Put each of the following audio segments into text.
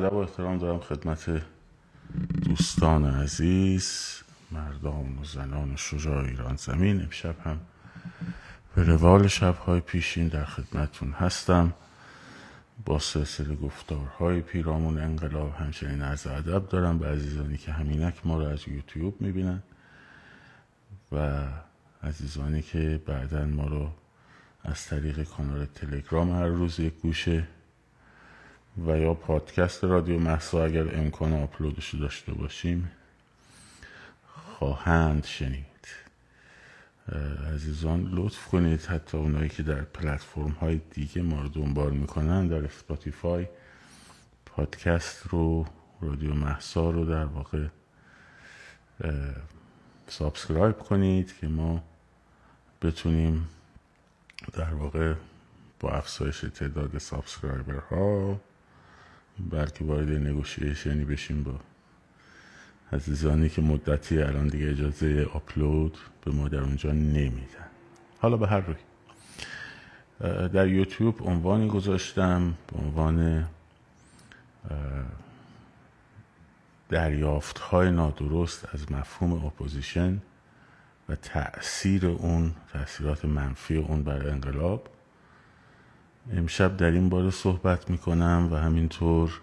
ادب و احترام دارم خدمت دوستان عزیز مردان و زنان شجاع ایران زمین. امشب هم به روال شبهای پیشین در خدمتون هستم. با سلسله گفتارهای پیرامون انقلاب همچنین عرض ادب دارم به عزیزانی که همینک ما رو از یوتیوب می‌بینن و عزیزانی که بعدا ما رو از طریق کانال تلگرام هر روز یک گوشه و یا پادکست رادیو محسا اگر امکان آپلودش داشته باشیم خواهند شنید. عزیزان لطف کنید حتی اونایی که در پلتفرم های دیگه ما رو دنبال می‌کنن در اسپاتیفای پادکست رو رادیو محسا رو در واقع subscribe کنید که ما بتونیم در واقع با افزایش تعداد subscriber ها بلکه وارد negotiation ی بشیم با عزیزانی که مدتی الان دیگه اجازه آپلود به ما در اونجا نمیدن. حالا به هر روی. در یوتیوب عنوانی گذاشتم به عنوان دریافت های نادرست از مفهوم opposition و تأثیر اون تأثیرات منفی اون بر انقلاب. امشب در این باره صحبت می‌کنم و همینطور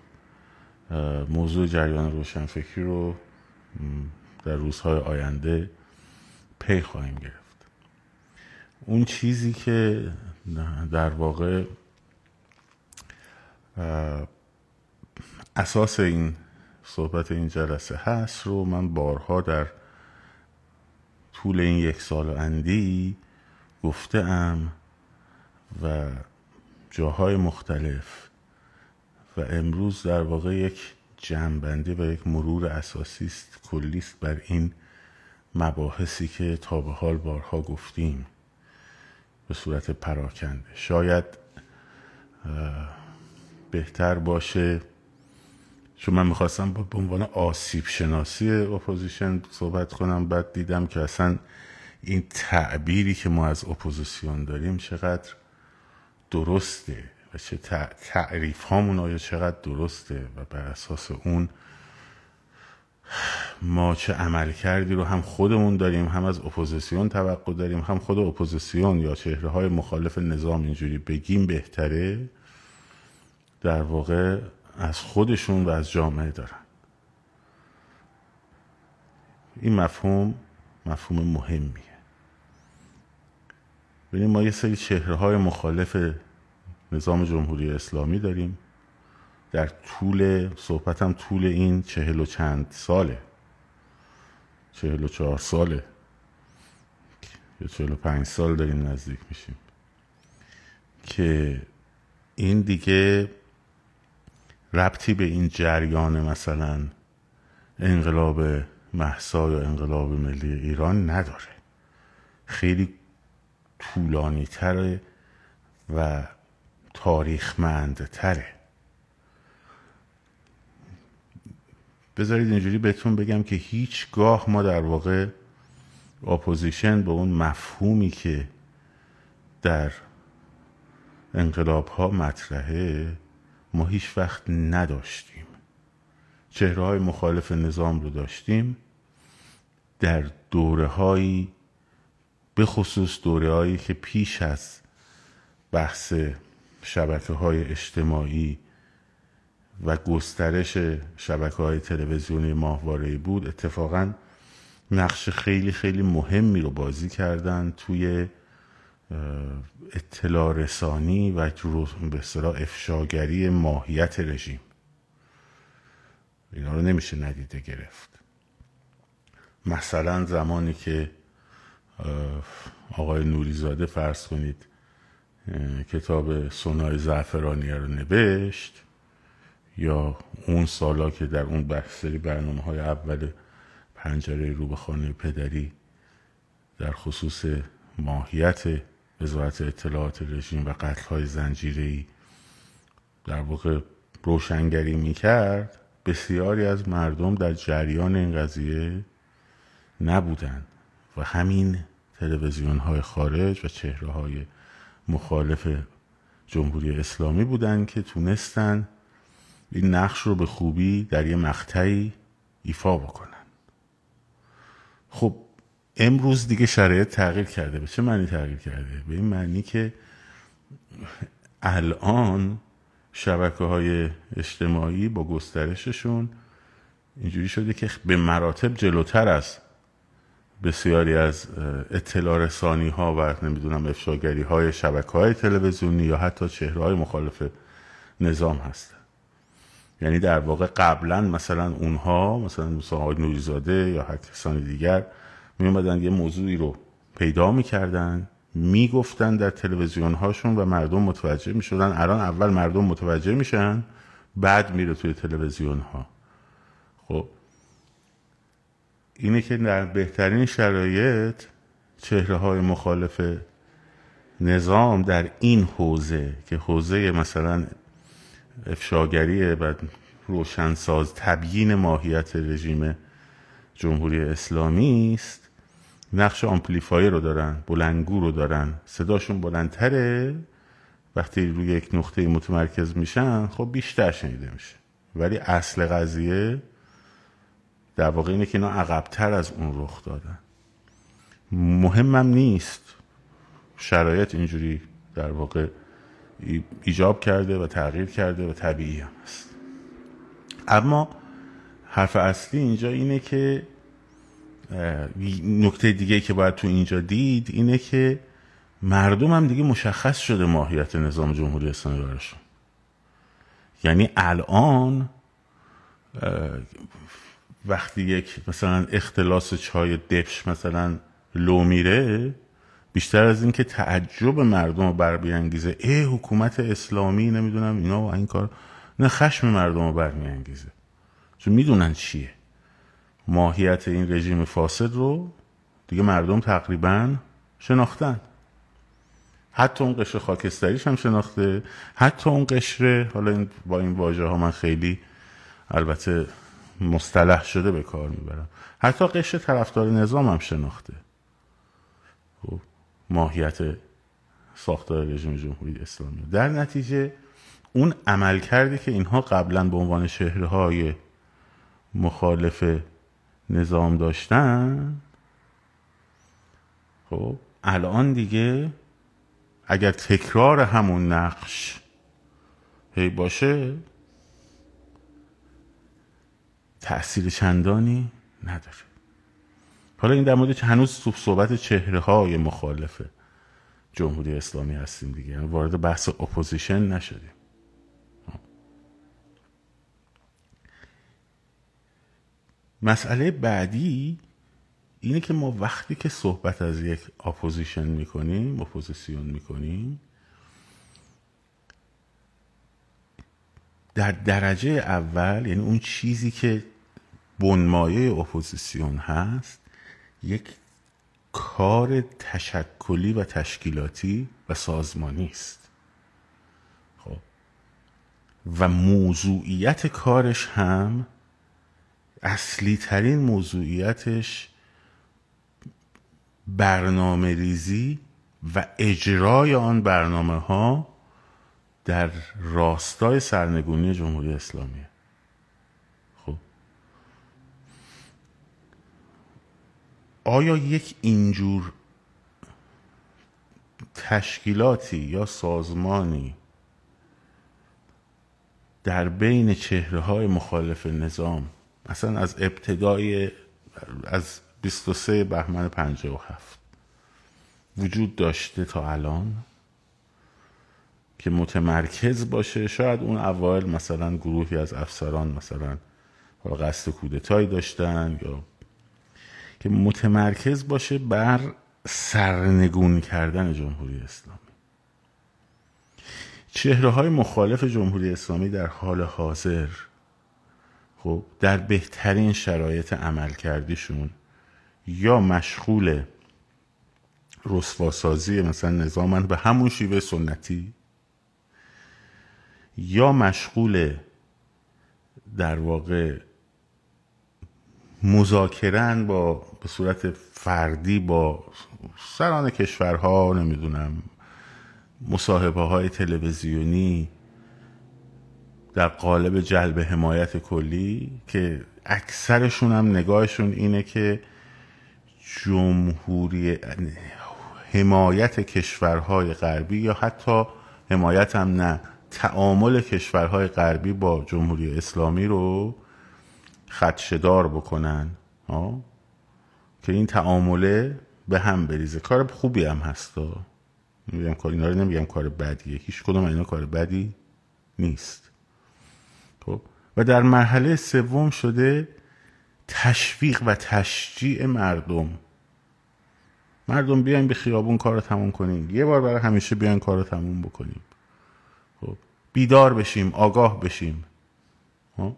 موضوع جریان روشنفکری رو در روزهای آینده پی خواهیم گرفت. اون چیزی که در واقع اساس این صحبت این جلسه هست رو من بارها در طول این یک سال و اندی گفته ام و جاهای مختلف و امروز در واقع یک جمعبندی و یک مرور اساسی است کلیست بر این مباحثی که تا به حال بارها گفتیم به صورت پراکنده. شاید بهتر باشه چون من می‌خواستم به عنوان آسیب شناسی opposition صحبت کنم بعد دیدم که اصلا این تعبیری که ما از اپوزیسیون داریم چقدر درسته و چه تعریف هامون آیا چقدر درسته و بر اساس اون ما چه عمل کردی رو هم خودمون داریم هم از اپوزیسیون توقع داریم هم خود اپوزیسیون یا چهره های مخالف نظام اینجوری بگیم بهتره؟ در واقع از خودشون و از جامعه دارن. این مفهوم مفهوم مهمیه ببینیم ما یه سری چهره های مخالف نظام جمهوری اسلامی داریم. در طول صحبتم طول این چهل و چند ساله. چهل و چهار ساله. یا چهل و پنج سال داریم نزدیک میشیم. که این دیگه ربطی به این جریان مثلا انقلاب محسا یا انقلاب ملی ایران نداره. خیلی طولانی تره و تاریخمند تره بذارید اینجوری بهتون بگم که هیچگاه ما در واقع opposition به اون مفهومی که در انقلاب ها مطرحه ما هیچ وقت نداشتیم. چهره های مخالف نظام رو داشتیم. در دوره هایی به خصوص دوره هایی که پیش از بحث شبکه های اجتماعی و گسترش شبکه های تلویزیونی ماهواره بود اتفاقا نقش خیلی خیلی مهمی رو بازی کردن توی اطلاع رسانی و به اصطلاح افشاگری ماهیت رژیم. اینا رو نمیشه ندیده گرفت. مثلا زمانی که آقای نوریزاده فرض کنید کتاب سونای زعفرانی رو نوشت یا اون سالا که در اون بحثری برنامه های اول پنجره رو به خانه پدری در خصوص ماهیت وزارت اطلاعات رژیم و قتل های زنجیری در واقع روشنگری می‌کرد بسیاری از مردم در جریان این قضیه نبودن و همین تلویزیون های خارج و چهره های مخالف جمهوری اسلامی بودن که تونستن این نقش رو به خوبی در یه مقطعی ایفا بکنن. خب امروز دیگه شرایط تغییر کرده. به چه معنی تغییر کرده؟ به این معنی که الان شبکه های اجتماعی با گسترششون اینجوری شده که به مراتب جلوتر از بسیاری از اطلاع رسانی ها و نمی‌دونم افشاگری های شبکه های تلویزیونی یا حتی چهره های مخالف نظام هستن. یعنی در واقع قبلا مثلا اونها مثلا مثلا آقای نوریزاده یا هر کسان دیگر می اومدن یه موضوعی رو پیدا می‌کردن می‌گفتن در تلویزیون هاشون و مردم متوجه می‌شدن. الان اول مردم متوجه میشن بعد میره توی تلویزیون ها خب اینه که در بهترین شرایط چهره های مخالف نظام در این حوزه که حوزه مثلا افشاگری و روشنساز تبیین ماهیت رژیم جمهوری اسلامی است نقش آمپلیفایر رو دارن بلنگو رو دارن صداشون بلندتره وقتی روی یک نقطه متمرکز میشن خب بیشتر شنیده میشه. ولی اصل قضیه در واقع اینه که اینا عقبتر از اون رخ دادن. مهمم نیست. شرایط اینجوری در واقع ایجاب کرده و تغییر کرده و طبیعی هم است اما حرف اصلی اینجا اینه که نکته دیگه که باید تو اینجا دید اینه که مردم هم دیگه مشخص شده ماهیت نظام جمهوری اسلامی براشون. یعنی الان وقتی یک مثلا اختلاس چای دبش مثلا لو میره بیشتر از اینکه تعجب مردم رو بر بیانگیزه ای حکومت اسلامی نمی‌دونم اینا و این کار. نه خشم مردم رو بر میانگیزه چون می‌دونن چیه. ماهیت این رژیم فاسد رو دیگه مردم تقریبا شناختن. حتی اون قشر خاکستریش هم شناخته. حتی اون قشر حالا با این واژه ها من خیلی البته مصطلح شده به کار می‌برم. حتی قشر طرفدار نظام هم شناخته. خب ماهیت ساختار رژیم جمهوری اسلامی. در نتیجه اون عمل کرده که اینها قبلا به عنوان شهرهای مخالف نظام داشتن. خب الان دیگه اگر تکرار همون نقش هی باشه تأثیر چندانی نداره. حالا این در مورد هنوز صحبت چهره های مخالف جمهوری اسلامی هستیم دیگه. یعنی وارد بحث opposition نشدیم. مسئله بعدی اینه که ما وقتی که صحبت از یک opposition می‌کنیم اپوزیسیون می‌کنیم در درجه اول یعنی اون چیزی که بنمایه اپوزیسیون هست یک کار تشکلی و تشکیلاتی و سازمانی است. خب. و موضوعیت کارش هم اصلی ترین موضوعیتش برنامه ریزی و اجرای آن برنامه ها در راستای سرنگونی جمهوری اسلامی آیا یک اینجور تشکیلاتی یا سازمانی در بین چهره های مخالف نظام اصلا از ابتدای از 23 بهمن 57 وجود داشته تا الان که متمرکز باشه؟ شاید اون اوایل مثلا گروهی از افسران مثلا قصد کودتایی داشتن یا که متمرکز باشه بر سرنگون کردن جمهوری اسلامی. چهره های مخالف جمهوری اسلامی در حال حاضر خب در بهترین شرایط عمل کردیشون یا مشغول رسواسازی مثلا نظامن به همون شیوه سنتی یا مشغول در واقع مذاکرن با به صورت فردی با سران کشورها نمی‌دونم مصاحبه های تلویزیونی در قالب جلب حمایت کلی که اکثرشون هم نگاهشون اینه که جمهوری حمایت کشورهای غربی یا حتی حمایت هم نه تعامل کشورهای غربی با جمهوری اسلامی رو خدشدار بکنن ها؟ که این تعامله به هم بریزه. کار خوبی هم هستا میگم کار اینا رو نمیگم کار بدیه. هیچ کدوم اینا کار بدی نیست. خب؟ و در مرحله سوم شده تشویق و تشجیع مردم. مردم بیاین به خیابون کار رو تموم کنیم یه بار برای همیشه بیاین کار رو تموم بکنیم خب؟ بیدار بشیم آگاه بشیم. خب؟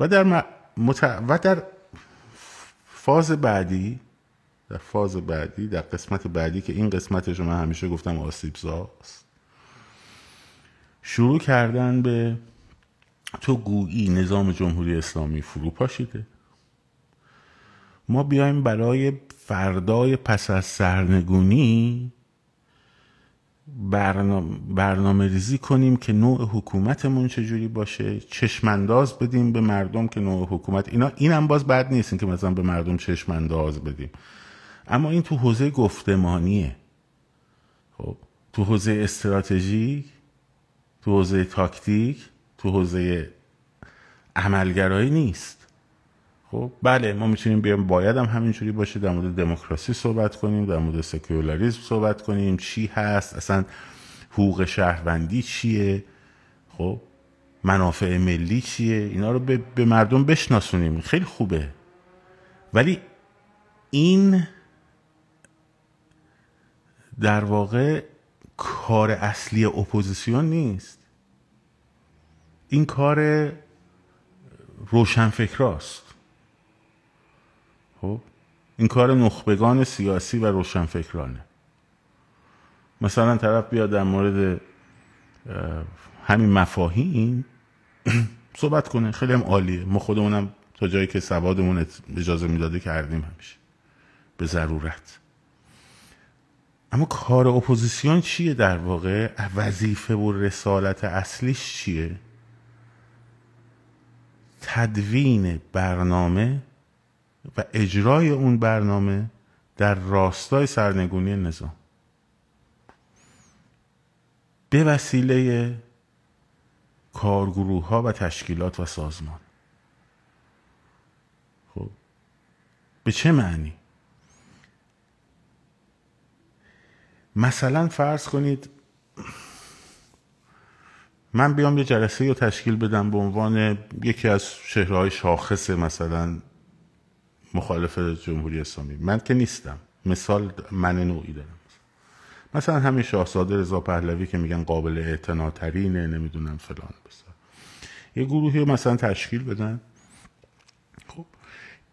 و در مت... و در فاز بعدی در فاز بعدی در قسمت بعدی که این قسمتش من همیشه گفتم آسیب زاست شروع کردن به تو گویی نظام جمهوری اسلامی فرو پاشیده. ما بیایم برای فردای پس از سرنگونی برنامه, برنامه ریزی کنیم که نوع حکومتمون چجوری باشه چشمانداز بدیم به مردم که نوع حکومت. اینا اینم باز بد نیست که مثلا به مردم چشمانداز بدیم. اما این تو حوزه گفتمانیه. خب تو حوزه استراتژی تو حوزه تاکتیک تو حوزه عملگرایی نیست. خب بله ما می‌تونیم بیایم باید هم همینجوری باشه در مورد دموکراسی صحبت کنیم در مورد سکولاریسم صحبت کنیم چی هست اصلا حقوق شهروندی چیه خب منافع ملی چیه اینا رو به مردم بشناسونیم خیلی خوبه. ولی این در واقع کار اصلی اپوزیسیون نیست. این کار روشنفکراست. خب؟ این کار نخبگان سیاسی و روشنفکرانه. مثلا طرف بیاد در مورد همین مفاهیم صحبت کنه. خیلی هم عالیه. ما خودمونم تا جایی که سوادمون اجازه می‌داده کردیم همیشه. به ضرورت. اما کار اپوزیسیون چیه در واقع؟ وظیفه و رسالت اصلیش چیه؟ تدوین برنامه و اجرای اون برنامه در راستای سرنگونی نظام. به وسیله کارگروه ها و تشکیلات و سازمان. خب به چه معنی؟ مثلا فرض کنید من بیام یه جلسه رو تشکیل بدم به عنوان یکی از شهرهای شاخص مثلا مخالف جمهوری اسلامی. من که نیستم. مثال من نوعی دارم. مثلا همین شاهزاده رضا پهلوی که میگن قابل اعتنا ترینه نمی‌دونم فلان بسار یه گروهی مثلا تشکیل بدن. خب.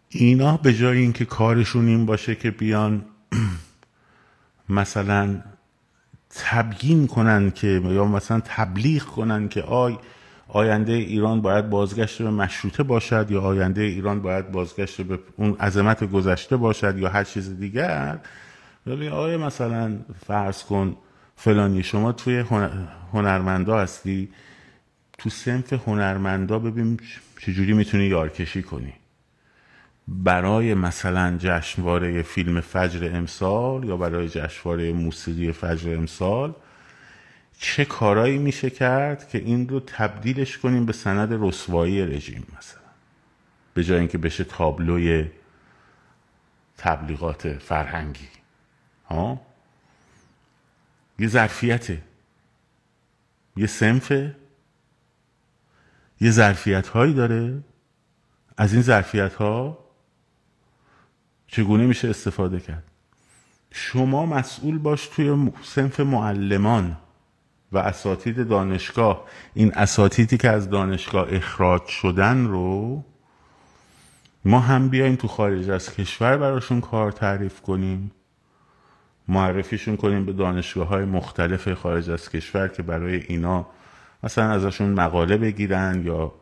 اینا به جای اینکه کارشون این باشه که بیان مثلا تبیین کنن که یا مثلا تبلیغ کنن که آی آینده ایران باید بازگشت به مشروطه باشد یا آینده ایران باید بازگشت به اون عظمت گذشته باشد یا هر چیز دیگر؟ ولی آیا مثلا فرض کن فلانی شما توی هنرمندا هستی. تو سنف هنرمندا ببین چجوری می‌تونی یارکشی کنی. برای مثلا جشنواره فیلم فجر امسال یا برای جشنواره موسیقی فجر امسال چه کارایی میشه کرد که این رو تبدیلش کنیم به سند رسوایی رژیم مثلا. به جای اینکه بشه تابلوی تبلیغات فرهنگی. ها؟ یه ظرفیته. یه سنفه. یه ظرفیت هایی داره. از این ظرفیت ها چگونه میشه استفاده کرد؟ شما مسئول باش توی سنف معلمان. و اساتید دانشگاه. این اساتیدی که از دانشگاه اخراج شدن رو ما هم بیایم تو خارج از کشور براشون کار تعریف کنیم معرفیشون کنیم به دانشگاه های مختلف خارج از کشور که برای اینا مثلا ازشون مقاله بگیرن یا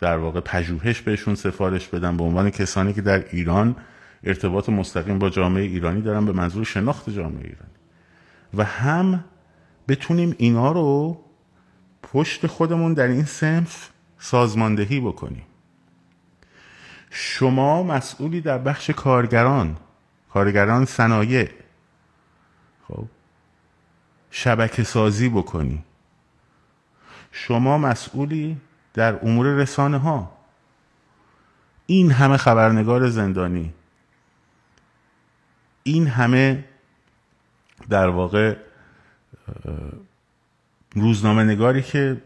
در واقع پژوهش بهشون سفارش بدن به عنوان کسانی که در ایران ارتباط مستقیم با جامعه ایرانی دارن به منظور شناخت جامعه ایرانی. و هم بتونیم اینا رو پشت خودمون در این سنف سازماندهی بکنیم. شما مسئولی در بخش کارگران کارگران صنایع. خب شبکه سازی بکنی. شما مسئولی در امور رسانه ها این همه خبرنگار زندانی. این همه در واقع روزنامه نگاری که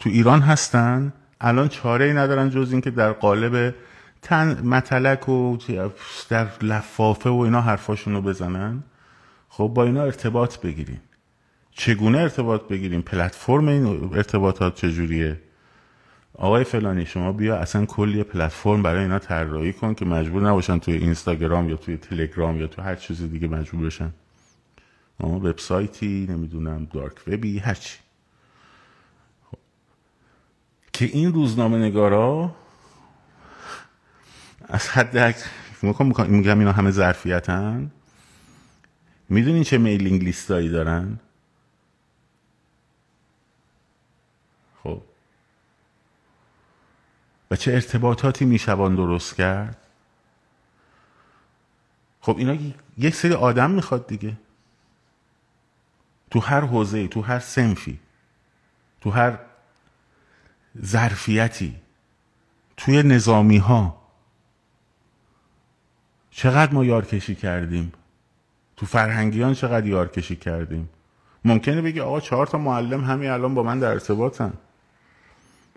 تو ایران هستن الان چاره ای ندارن جز اینکه در قالب تن متلک و در لفافه و اینا حرفاشون رو بزنن. خب با اینا ارتباط بگیرین چگونه ارتباط بگیریم؟ پلتفرم این ارتباطات چجوریه؟ آقای فلانی شما بیا اصلا کلی پلتفرم برای اینا طراحی کن که مجبور نباشن توی اینستاگرام یا توی تلگرام یا تو هر چیز دیگه مجبور بشن. وبسایتی نمی‌دونم دارک وبی هرچی خب. که این روزنامه نگارا از حد میگم اینا همه ظرفیتن. می‌دونین چه میلینگ لیستایی دارن؟ خب. و چه ارتباطاتی میشوان درست کرد؟ خب اینا یک سری آدم می‌خواد دیگه. تو هر حوزه تو هر سنفی تو هر ظرفیتی توی نظامی ها چقدر ما یارکشی کردیم؟ تو فرهنگیان چقدر یارکشی کردیم؟ ممکنه بگی آقا چهار تا معلم همین الان با من در ارتباطن.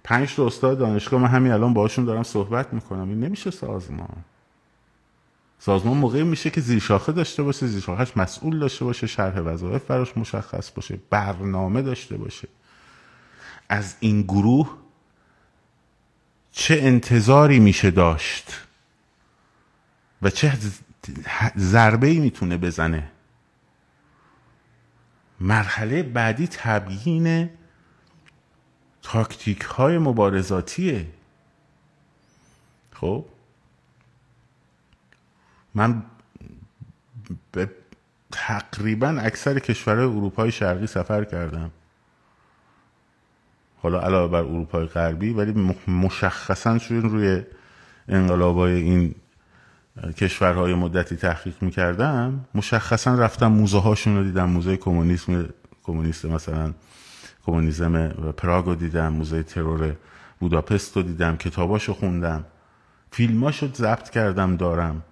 پنج تا استاد دانشگاه من همین الان باشون دارم صحبت می‌کنم. این نمیشه سازمان. سازمان موقعی میشه که زیر شاخه داشته باشه زیر شاخهش مسئول داشته باشه شرح وظایف براش مشخص باشه برنامه داشته باشه. از این گروه چه انتظاری میشه داشت و چه ضربه ای می‌تونه بزنه؟ مرحله بعدی تبیین تاکتیک های مبارزاتیه. خب؟ من به تقریبا اکثر کشورهای اروپای شرقی سفر کردم. حالا علاوه بر اروپای غربی ولی مشخصا چون روی انقلابای این کشورهای مدتی تحقیق می‌کردم مشخصا رفتم موزه هاشون رو دیدم. موزه کمونیسم کمونیست مثلا کمونیسم پراگ رو دیدم موزه ترور بوداپست رو دیدم کتاباشو خوندم. فیلماشو ضبط کردم دارم.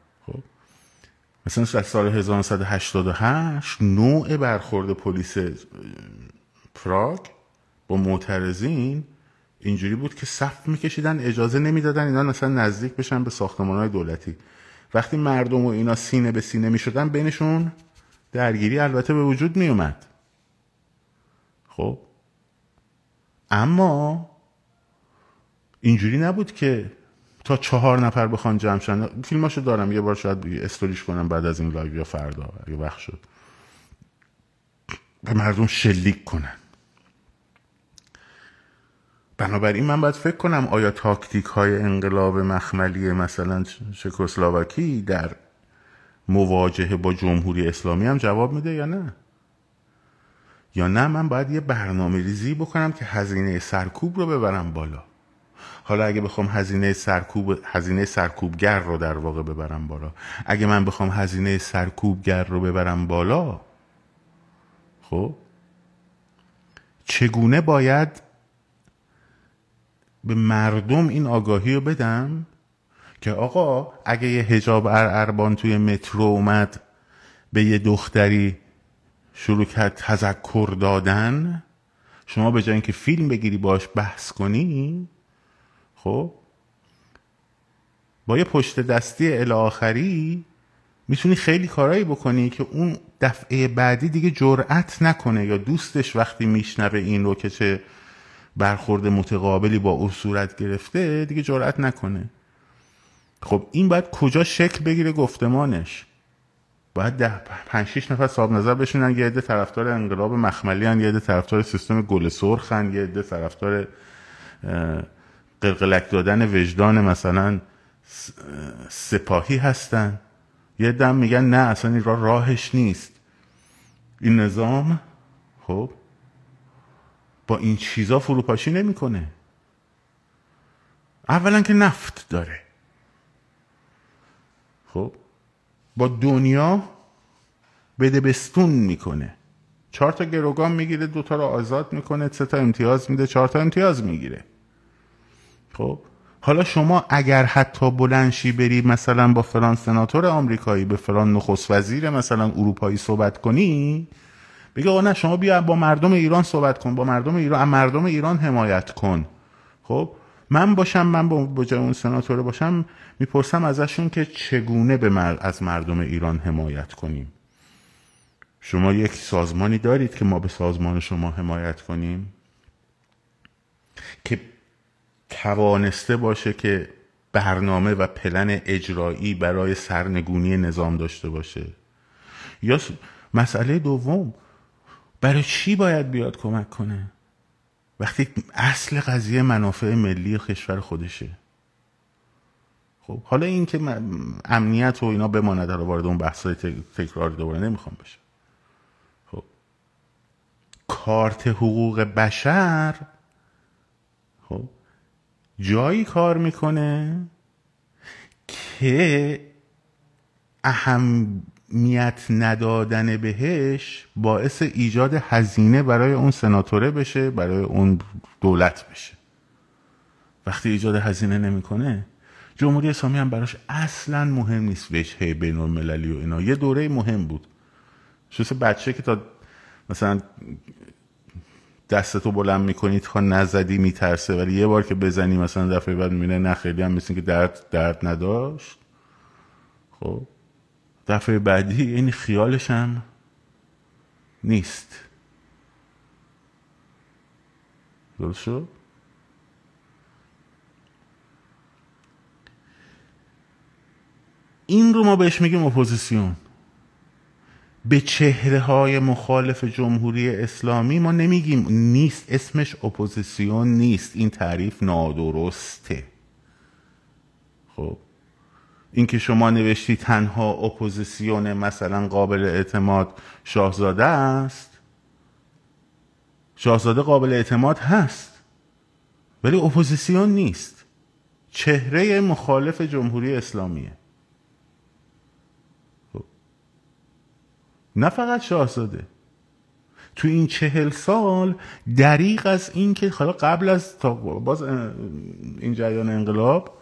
مثلا در سال 1988 نوع برخورد پلیس پراگ با معترضین اینجوری بود که صف میکشیدن اجازه نمی‌دادن اینا مثلا نزدیک بشن به ساختمان های دولتی. وقتی مردم و اینا سینه به سینه می‌شدن بینشون درگیری البته به وجود میومد خب؟ اما اینجوری نبود که تا چهار نفر بخوان جمع شن. فیلماشو دارم. یه بار شاید استوریش کنم بعد از این لایو یا فردا اگه وقت شد. به مردم شلیک کنن. بنابراین من باید فکر کنم آیا تاکتیک های انقلاب مخملی مثلا چکسلواکی در مواجهه با جمهوری اسلامی هم جواب میده یا نه؟ یا نه؟ من باید یه برنامه ریزی بکنم که هزینه سرکوب رو ببرم بالا. حالا اگه بخوام هزینه سرکوب هزینه سرکوبگر رو در واقع ببرم بالا. اگه من بخوام هزینه سرکوبگر رو ببرم بالا خب چگونه باید به مردم این آگاهی رو بدم که آقا اگه یه هجاب اربان توی مترو اومد به یه دختری شروع کرد تذکر دادن شما به جای اینکه فیلم بگیری باش بحث کنی خب؟ با یه پشت دستی الاخری می‌تونی خیلی کارایی بکنی که اون دفعه بعدی دیگه جرأت نکنه یا دوستش وقتی میشنوه این رو که چه برخورد متقابلی با او صورت گرفته دیگه جرأت نکنه. خب این باید کجا شکل بگیره گفتمانش؟ باید ده پنج شیش نفر صاحب نظر بشونن یه عده طرفدار انقلاب مخملی هن یه عده طرفدار سیستم گل سرخ هن یه عده طرفدار قلقلک دادن وجدان مثلا سپاهی هستن. یه دم میگن نه اصلا این راهش نیست. این نظام خب با این چیزا فروپاشی نمی‌کنه. اولا که نفت داره. خب با دنیا بده بستون می‌کنه. چهار تا گروگان می‌گیره دوتا رو آزاد می‌کنه سه تا امتیاز میده چهار تا امتیاز می‌گیره. خب. حالا شما اگر حتی بلنشی بری مثلا با فلان سناتور آمریکایی به فلان نخست وزیر مثلا اروپایی صحبت کنی بگه آقا نه شما بیا با مردم ایران صحبت کن با مردم ایران مردم ایران حمایت کن. خب. من باشم من با جای اون سناتور باشم می‌پرسم ازشون که چگونه به مر... از مردم ایران حمایت کنیم. شما یک سازمانی دارید که ما به سازمان شما حمایت کنیم که توانسته باشه که برنامه و پلن اجرایی برای سرنگونی نظام داشته باشه. یا مسئله دوم برای چی باید بیاد کمک کنه؟ وقتی اصل قضیه منافع ملی کشور خودشه. خب حالا این که امنیت و اینا بماند در وارد اون بحثای تکرار دوباره نمی‌خوام بشه خب کارت حقوق بشر جایی کار می‌کنه که اهمیت ندادن بهش باعث ایجاد هزینه برای اون سناتوره بشه برای اون دولت بشه. وقتی ایجاد هزینه نمی‌کنه جمهوری اسلامی هم براش اصلا مهم نیست وجهه بین المللی و اینا. یه دوره مهم بود. شوست بچه که تا مثلا دستتو بلند می‌کنی تا نزدی میترسه. ولی یه بار که بزنی مثلا دفعه بعد می‌بینه نه خیلی هم مثل که درد درد نداشت. خب. دفعه بعدی این خیالش هم نیست. درست شد؟ این رو ما بهش میگیم اپوزیسیون. به چهره های مخالف جمهوری اسلامی ما نمیگیم نیست اسمش اپوزیسیون نیست این تعریف نادرسته. خب اینکه شما نوشتی تنها اپوزیسیون مثلا قابل اعتماد شاهزاده است. شاهزاده قابل اعتماد هست ولی اپوزیسیون نیست. چهره مخالف جمهوری اسلامیه. نه فقط شاهزاده. تو این چهل سال دریق از این که حالا قبل از تا باز این جریان انقلاب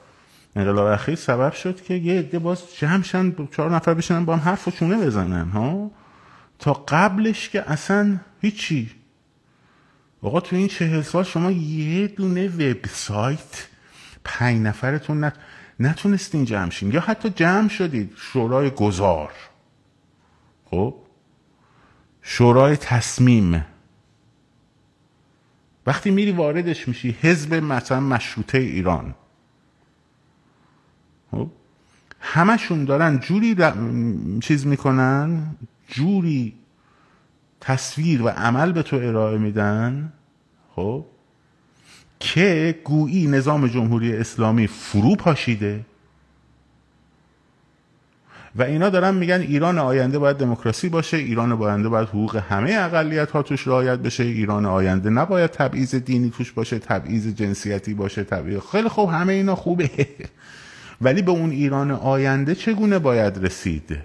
انقلاب اخیر سبب شد که یه عده باز جمعشن چهار نفر بشنن با هم حرف و چونه بزنن ها؟ تا قبلش که اصلا هیچی. آقا تو این چهل سال شما یه دونه وبسایت پنج نفرتون نت... نتونستین جمع شین. یا حتی جمع شدید شورای گذار خب؟ شورای تصمیم. وقتی میری واردش میشی حزب مثلا مشروطه ایران. خب؟ همشون دارن جوری چیز می‌کنن جوری تصویر و عمل به تو ارائه میدن خب؟ که گویی نظام جمهوری اسلامی فرو پاشیده. و اینا دارن میگن ایران آینده باید دموکراسی باشه ایران آینده باید حقوق همه اقلیت ها توش رعایت بشه ایران آینده نباید تبعیض دینی توش باشه تبعیض جنسیتی باشه تبعیض خیلی خوب همه اینا خوبه. ولی به اون ایران آینده چگونه باید رسید؟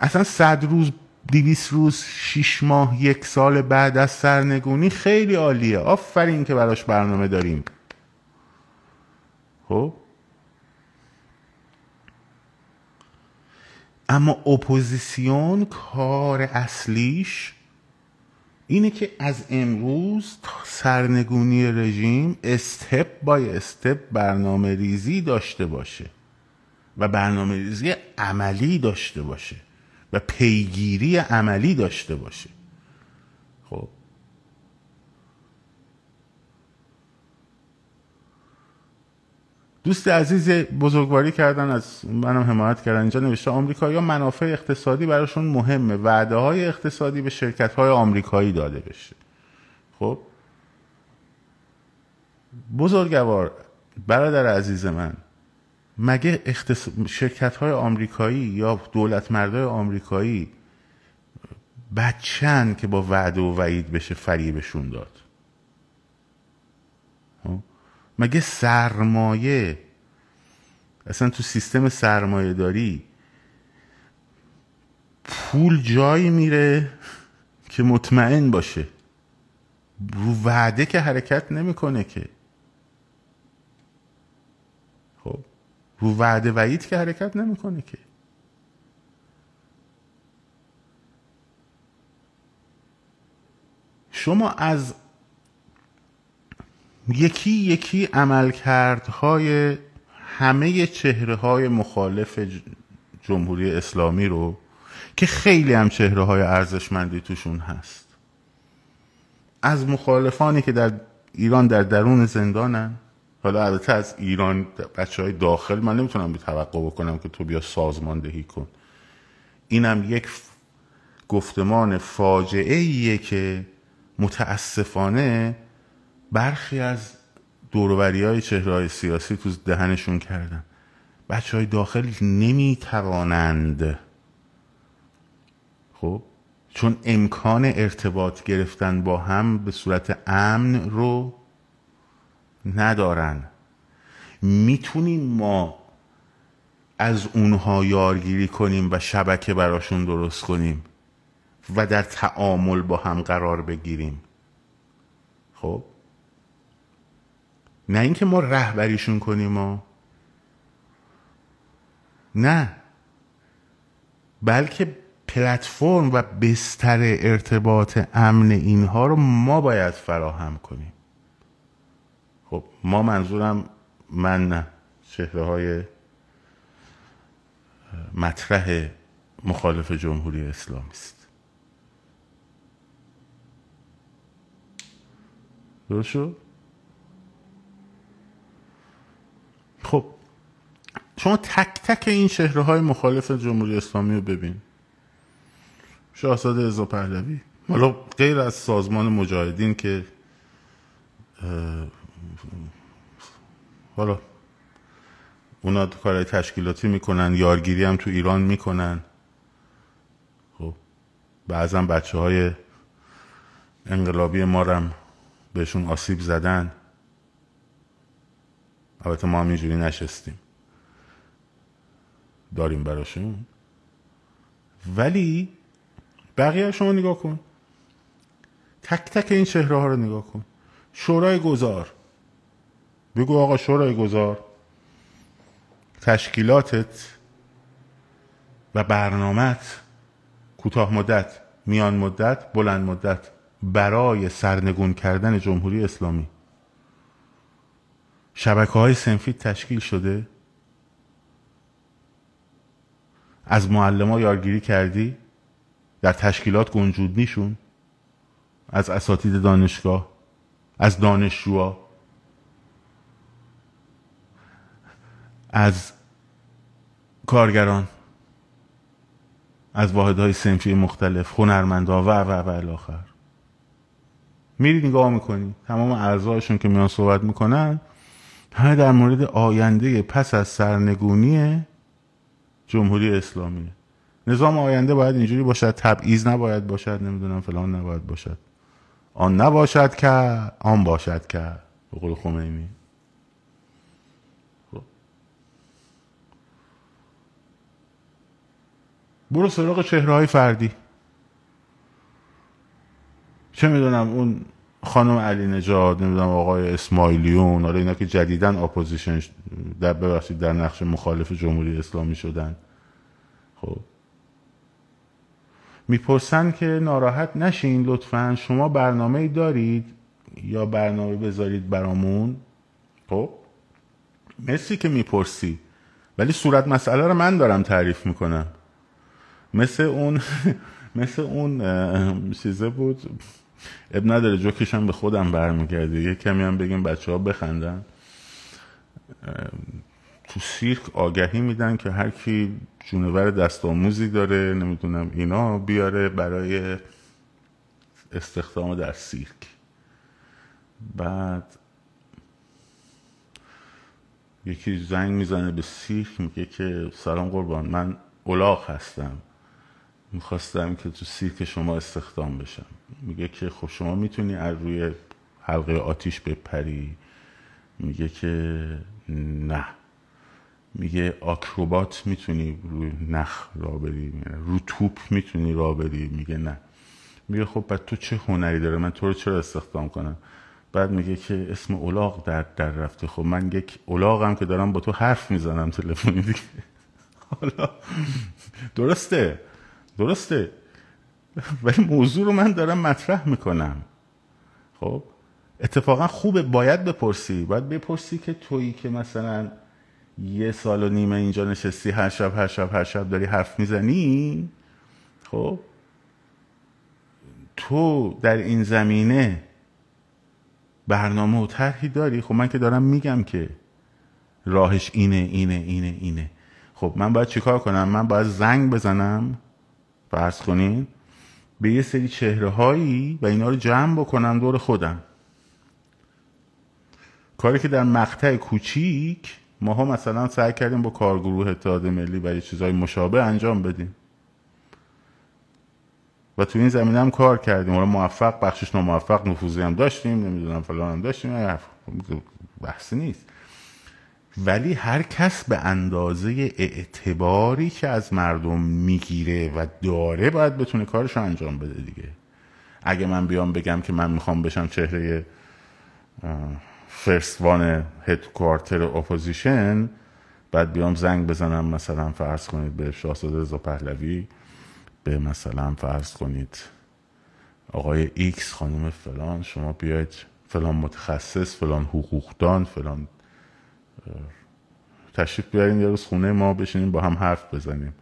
اصلا صد روز دویست روز شیش ماه یک سال بعد از سرنگونی خیلی عالیه. آفرین که براش برنامه داریم. خب؟ اما اپوزیسیون کار اصلیش اینه که از امروز تا سرنگونی رژیم step by step برنامه ریزی داشته باشه و برنامه ریزی عملی داشته باشه و پیگیری عملی داشته باشه. خب دوست عزیز بزرگواری کردن از منم حمایت کردن. اینجا نوشته آمریکایی منافع اقتصادی براشون مهمه. وعده های اقتصادی به شرکت های آمریکایی داده بشه. خب؟ بزرگوار برادر عزیز من مگه اختص... شرکت های آمریکایی یا دولت مردای آمریکایی بچن که با وعده و وعید بشه فریبشون داد؟ خب؟ مگه سرمایه؟ اصلا تو سیستم سرمایه داری پول جایی میره که مطمئن باشه. رو وعده که حرکت نمی‌کنه که. خب رو وعده وعید که حرکت نمی‌کنه که. شما از یکی یکی عملکردهای همه چهره های مخالف جمهوری اسلامی رو که خیلی هم چهره های ارزشمندی توشون هست. از مخالفانی که در ایران در درون زندانن حالا البته از ایران بچه های داخل من نمی‌تونم توقع بکنم که تو بیا سازماندهی کن. اینم یک گفتمان فاجعه ایه که متاسفانه برخی از دوروبری های چهره های سیاسی تو دهنشون کردن. بچه های داخل نمی توانند خب؟ چون امکان ارتباط گرفتن با هم به صورت امن رو ندارن. می‌تونیم ما از اونها یارگیری کنیم و شبکه براشون درست کنیم و در تعامل با هم قرار بگیریم. خب؟ نه اینکه ما رهبریشون کنیم و نه. بلکه پلتفرم و بستر ارتباط امن اینها رو ما باید فراهم کنیم. خب ما منظورم من نه چهره های مطرح مخالف جمهوری اسلامی است. درست خب شما تک تک این چهره های مخالف جمهوری اسلامی رو ببین. شاهزاده رضا پهلوی حالا غیر از سازمان مجاهدین که حالا اونا کار تشکیلاتی می‌کنن یارگیری هم تو ایران می‌کنن. خب بعضا بچه های انقلابی ما رم بهشون آسیب زدن. البته ما هم اینجوری نشستیم. داریم براشون. ولی بقیه شما نگاه کن. تک تک این چهره ها رو نگاه کن. شورای گذار. بگو آقا شورای گذار. تشکیلاتت و برنامت کوتاه مدت میان مدت بلند مدت برای سرنگون کردن جمهوری اسلامی. شبکه های سنفی تشکیل شده؟ از معلم ها یارگیری کردی؟ در تشکیلات گنجود نیشون؟ از اساتید دانشگاه؟ از دانشجوها؟ از کارگران؟ از واحدهای سنفی مختلف هنرمندا و و و الاخر میری نگاه می‌کنی تمام اعضایشون که میان صحبت می‌کنن همه در مورد آینده پس از سرنگونی جمهوری اسلامی. نظام آینده باید اینجوری باشد تبعیض نباید باشد نمی‌دونم فلان نباید باشد. آن نباشد که آن باشد که. به قول خمینی. خب. برو سراغ چهره های فردی. چه می‌دونم اون خانم علی نجاد نمی‌دونم آقای اسماعیلیون آره اینا که جدیداً opposition در ببخشید در نقش مخالف جمهوری اسلامی شدن. خب. می‌پرسن که ناراحت نشین لطفا شما برنامه ای دارید یا برنامه بذارید برامون؟ خب. مرسی که می‌پرسی. ولی صورت مسئله رو من دارم تعریف می‌کنم. مثل اون مثل اون چیزه بود؟ اب نداره جوکشم به خودم برمیگرده. یه کمی هم بگیم بچه ها بخندن تو سیرک آگهی میدن که هر کی جونور دست آموزی داره نمی‌دونم اینا بیاره برای استخدام در سیرک. بعد یکی زنگ می‌زنه به سیرک میگه که سلام قربان من اولاغ هستم. می‌خواستم که تو سیرک شما استخدام بشم. میگه که خب شما می‌تونی از روی حلقه آتیش بپری. میگه که نه. میگه آکروبات می‌تونی روی نخ را بری. رو توپ می‌تونی را بری. میگه نه. میگه خب بعد تو چه هنری داره؟ من تو رو چرا استخدام کنم؟ بعد میگه که اسم اولاغ در در رفته. خب من یک اولاغم که دارم با تو حرف می‌زنم تلفنی دیگه. حالا درسته. درسته. ولی موضوع رو من دارم مطرح می‌کنم. خب؟ اتفاقا خوبه باید بپرسی. باید بپرسی که تویی که مثلا یه سال و نیمه اینجا نشستی هر شب هر شب هر شب داری حرف می‌زنی خب؟ تو در این زمینه برنامه و طرحی داری. خب من که دارم میگم که راهش اینه اینه اینه اینه. خب من باید چیکار کنم؟ من باید زنگ بزنم. فرض کنین به یه سری چهره هایی و اینا رو جمع بکنم دور خودم. کاری که در مقطع کوچیک ماها مثلا سعی کردیم با کارگروه اتحاد ملی یه چیزهای مشابه انجام بدیم. و تو این زمینه هم کار کردیم. حالا موفق بخشش ناموفق نفوذی هم داشتیم نمی‌دونم فلان هم داشتیم بحثی نیست. ولی هر کس به اندازه اعتباری که از مردم می‌گیره و داره باید بتونه کارش انجام بده دیگه. اگه من بیام بگم که من می‌خوام بشم چهره first one headquarter opposition بعد بیام زنگ بزنم مثلا فرض کنید به شاهزاده رضا پهلوی به مثلا فرض کنید آقای X خانم فلان شما بیاید فلان متخصص فلان حقوقدان فلان تشریف بیارین یه روز خونه ما بشینیم با هم حرف بزنیم.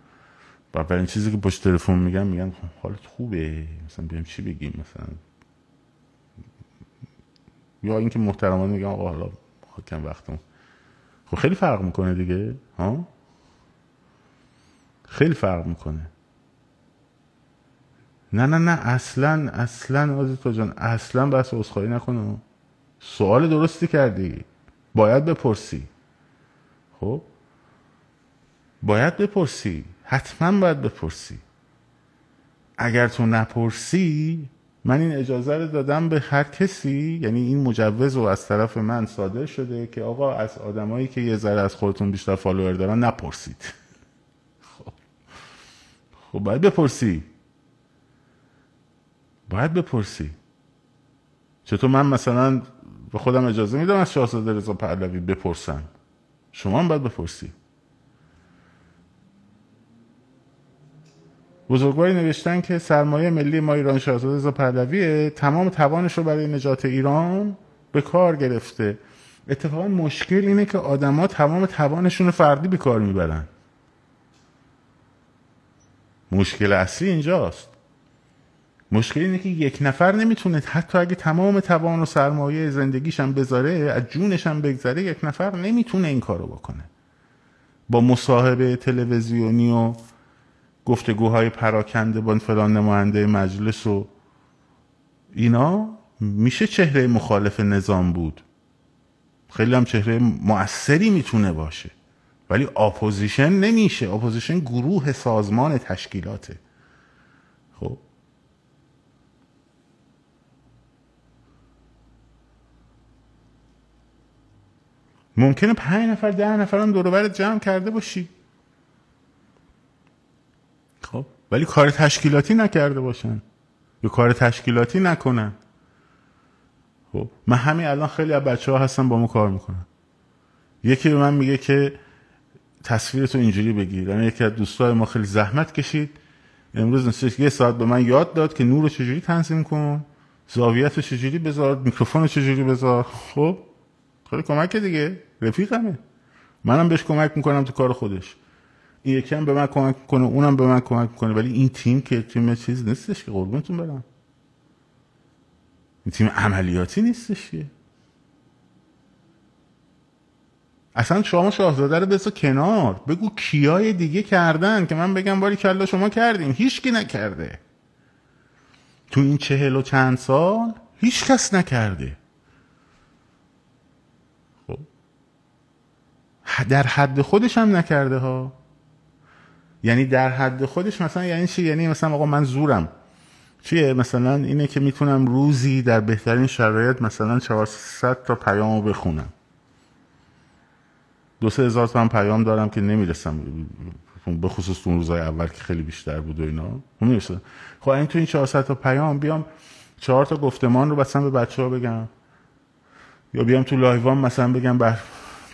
و برای چیزی که پشت تلفن میگم میگن حالت خوبه مثلا بیام چی بگیم مثلا؟ یا اینکه محترمانه میگم آقا حالا حاکم وقتم خب خیلی فرق می‌کنه دیگه ها؟ خیلی فرق می‌کنه. نه نه نه اصلا اصلا آزیتا جان اصلا بس اصخایی نکنه سوال درستی کردی. باید بپرسی. خب؟ باید بپرسی. حتما باید بپرسی. اگر تو نپرسی من این اجازه رو دادم به هر کسی یعنی این مجوز رو از طرف من صادر شده که آقا از آدمایی که یه ذره از خودتون بیشتر فالوور دارن نپرسید. خب. خب باید بپرسی. باید بپرسی. چطور من مثلا به خودم اجازه میدم از شاهزاده رضا پهلوی بپرسم شما هم باید بپرسی. بزرگواری نوشتن که سرمایه ملی ما ایران شاهزاده رضا پهلوی تمام توانش رو برای نجات ایران به کار گرفته. اتفاقا مشکل اینه که آدما تمام توانشون رو فردی به کار می‌برن. مشکل اصلی اینجاست. مشکل اینه که یک نفر نمی‌تونه حتی اگه تمام توان و سرمایه زندگیش هم بذاره از جونش هم بگذره یک نفر نمی‌تونه این کارو بکنه. با مصاحبه تلویزیونی و گفتگوهای پراکنده با فلان نماینده مجلس و اینا میشه چهره مخالف نظام بود. خیلی هم چهره مؤثری می‌تونه باشه. ولی opposition نمیشه. opposition گروه سازمان تشکیلاته. ممکنه پنج نفر ده نفر هم دوروبرت جمع کرده باشی. خب ولی کار تشکیلاتی نکرده باشن. یا کار تشکیلاتی نکنن. خب من همین الان خیلی از بچه ها هستن با ما کار می‌کنن. یکی به من میگه که تصویرتو اینجوری بگیر. یعنی یکی از دوستای ما خیلی زحمت کشید. امروز نسیش یه ساعت به من یاد داد که نور رو چجوری تنظیم کن زاویت رو چجوری بذار میکروفون رو چجوری بذار. خب خیلی کمک دیگه. رفیقمه. منم بهش کمک می‌کنم تو کار خودش. این یکی هم به من کمک می‌کنه اونم به من کمک می‌کنه. ولی این تیم که تیم چیز نیستش که قربونتون برم. این تیم عملیاتی نیستش که. اصلا شما شاهزاده رو بسا کنار. بگو کیای دیگه کردن که من بگم باری کلا شما کردیم هیچکی نکرده. تو این چهل و چند سال هیچ کس نکرده. در حد خودش هم نکرده ها. یعنی در حد خودش مثلا یعنی چی؟ یعنی مثلا آقا من زورم. چیه؟ مثلا اینه که می‌تونم روزی در بهترین شرایط مثلا 400 تا پیامو بخونم. دو سه هزار تا پیام دارم که نمی‌رسم به خصوص اون روزای اول که خیلی بیشتر بود و اینا. می‌رسه. خب این تو این 400 تا پیام بیام چهار تا گفتمان رو مثلا به بچه ها بگم. یا بیام تو لایوان مثلا بگم بر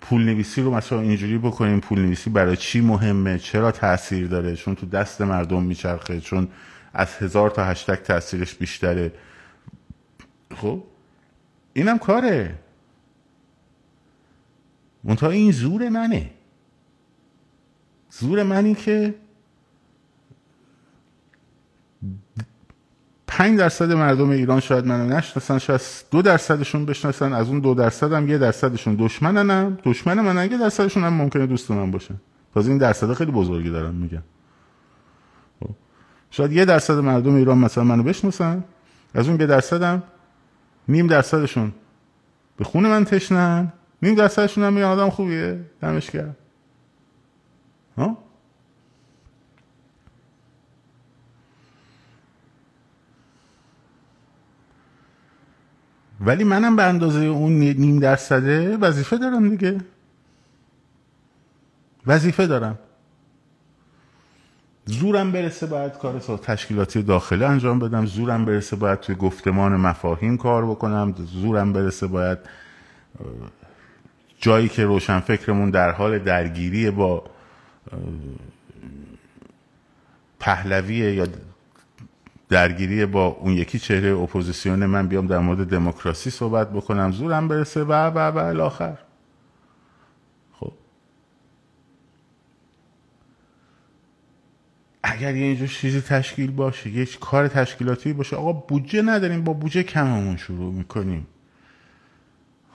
پول نویسی رو مثلا اینجوری بکنیم پول نویسی برای چی مهمه؟ چرا تاثیر داره؟ چون تو دست مردم میچرخه چون از هزار تا هشتگ تاثیرش بیشتره. خب؟ اینم کاره. منتها این زور منه. زور منی که پنج درصد مردم ایران شاید منو نشناسن شاید دو درصدشون بشناسن از اون دو درصد هم یه درصدشون دشمنن دشمن من یه درصدشون هم ممکنه دوست من باشن. تازه این درصد خیلی بزرگی دارم میگم خب. شاید یه درصد مردم ایران مثلا منو بشناسن از اون یه درصدم نیم درصدشون به خون من تشنن نیم درصدشون هم میگن آدم خوبیه. دمش کرد ها؟ ولی منم به اندازه اون نیم درصده وظیفه دارم دیگه. وظیفه دارم. زورم برسه باید کار تشکیلاتی داخلی انجام بدم. زورم برسه باید توی گفتمان مفاهیم کار بکنم. زورم برسه باید جایی که روشن فکرمون در حال درگیری با پهلویه یا درگیری با اون یکی چهره اپوزیسیون من بیام در مورد دموکراسی صحبت بکنم زورم برسه و و و الاخر خب. اگر یه اینجور چیزی تشکیل باشه یه کار تشکیلاتی باشه آقا بودجه نداریم با بودجه کممون شروع می‌کنیم.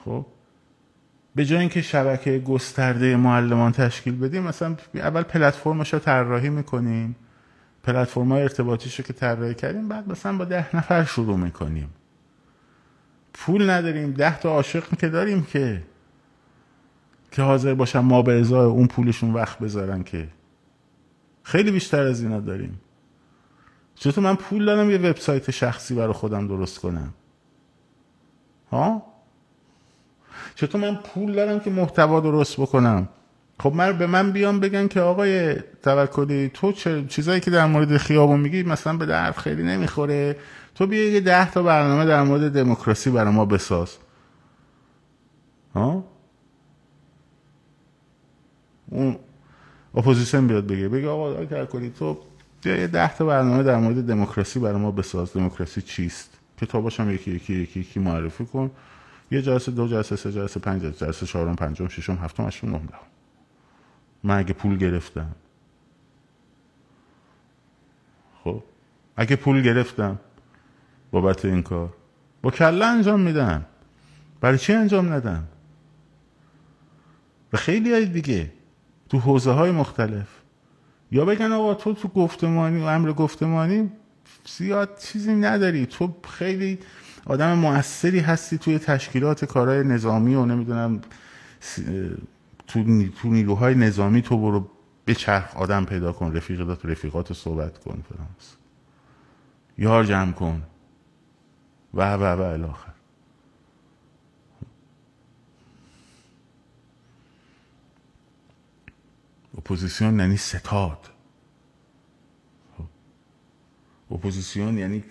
خب. به جای اینکه شبکه گسترده معلمان تشکیل بدیم مثلا اول پلتفرمش رو طراحی می‌کنیم. پلتفرم های ارتباطیش رو که طراحی کردیم بعد مثلا با ده نفر شروع می‌کنیم. پول نداریم ده تا عاشق که داریم که که حاضر باشن ما به ازای اون پولشون وقت بذارن که. خیلی بیشتر از اینا داریم. چطور من پول دارم یه وبسایت شخصی برای خودم درست کنم؟ ها؟ چطور من پول دارم که محتوا درست بکنم؟ خب من به من بیان بگن که آقای توکلی تو چیزایی که در مورد خیابون میگی مثلا به درد خیلی نمی‌خوره. تو بیا یه ده تا برنامه در مورد دموکراسی برای ما بساز. ها؟ اون اپوزیسیون بیاد بگه بگه آقا آقای توکلی تو بیا یه ده تا برنامه در مورد دموکراسی برای ما بساز. دموکراسی چیست؟ کتاباشم یکی یکی یکی یکی معرفی کن. یه جلسه دو جلسه سه جلسه پنج جلسه چهارم پنجم ششم هفتم هشتم نهم. من اگه پول گرفتم. خب اگه پول گرفتم بابت این کار. با کله انجام میدم. برای چی انجام ندم؟ و خیلی های دیگه. تو حوزه های مختلف. یا بگن آقا تو تو گفتمانی و امر گفتمانی زیاد چیزی نداری. تو خیلی آدم موثری هستی توی تشکیلات کارهای نظامی و نمی‌دونم تو, تو نیروهای نظامی تو برو به چرخ آدم پیدا کن رفیقات رفیقات صحبت کن فرانس یار جمع کن. و و و الاخر اپوزیسیون یعنی ستاد. اپوزیسیون یعنی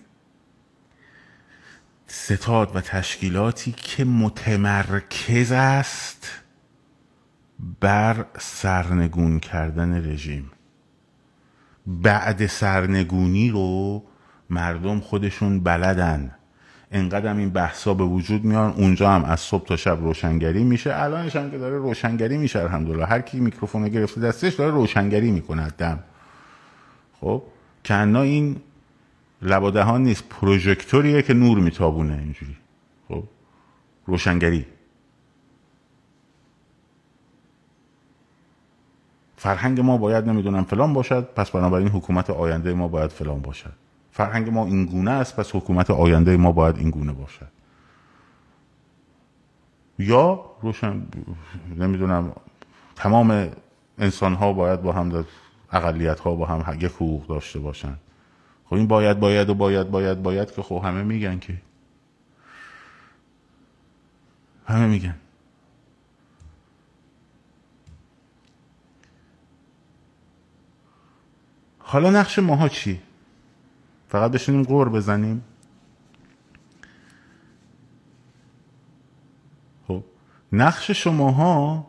ستاد و تشکیلاتی که متمرکز است بر سرنگون کردن رژیم. بعد سرنگونی رو مردم خودشون بلدن. انقدر این بحثا به وجود میان اونجا هم از صبح تا شب روشنگری میشه. الانش هم که داره روشنگری میشه الحمدلله. هر کی میکروفون گرفته دستش داره روشنگری می‌کنه دم. خب؟ کنا این لبادهان نیست پروژکتوریه که نور میتابونه اینجوری. خب؟ روشنگری. فرهنگ ما باید نمی‌دونم فلان باشد پس بنابراین حکومت آینده ما باید فلان باشد. فرهنگ ما این گونه است پس حکومت آینده ما باید این گونه باشد. یا روشن نمی‌دونم تمام انسان ها باید با هم اقلیت ها با هم یک حقوق داشته باشن. خب این باید باید و باید باید باید که خب همه میگن که. همه میگن. حالا نقش ماها چی؟ فقط بشینیم قور بزنیم. خب نقش شماها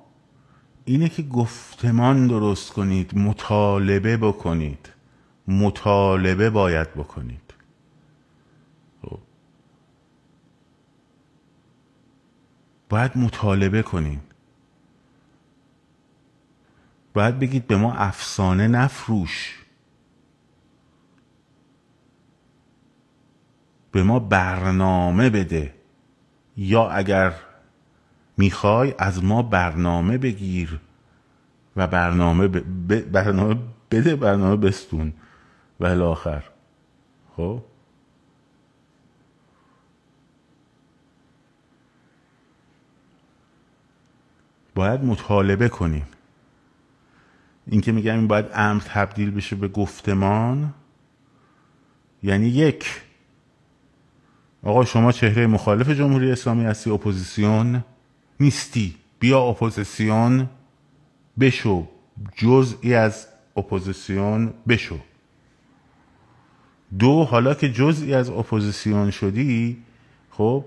اینه که گفتمان درست کنید مطالبه بکنید. مطالبه باید بکنید. خب. باید مطالبه کنید. باید بگید به ما افسانه نفروش. به ما برنامه بده. یا اگر می‌خوای از ما برنامه بگیر و برنامه, ب... برنامه بده برنامه بستون. و الاخر خب؟ باید مطالبه کنیم. این که میگم این باید امر تبدیل بشه به گفتمان یعنی یک آقا شما چهره مخالف جمهوری اسلامی هستی اپوزیسیون نیستی. بیا اپوزیسیون بشو. جزئی از اپوزیسیون بشو. دو حالا که جزئی از اپوزیسیون شدی خب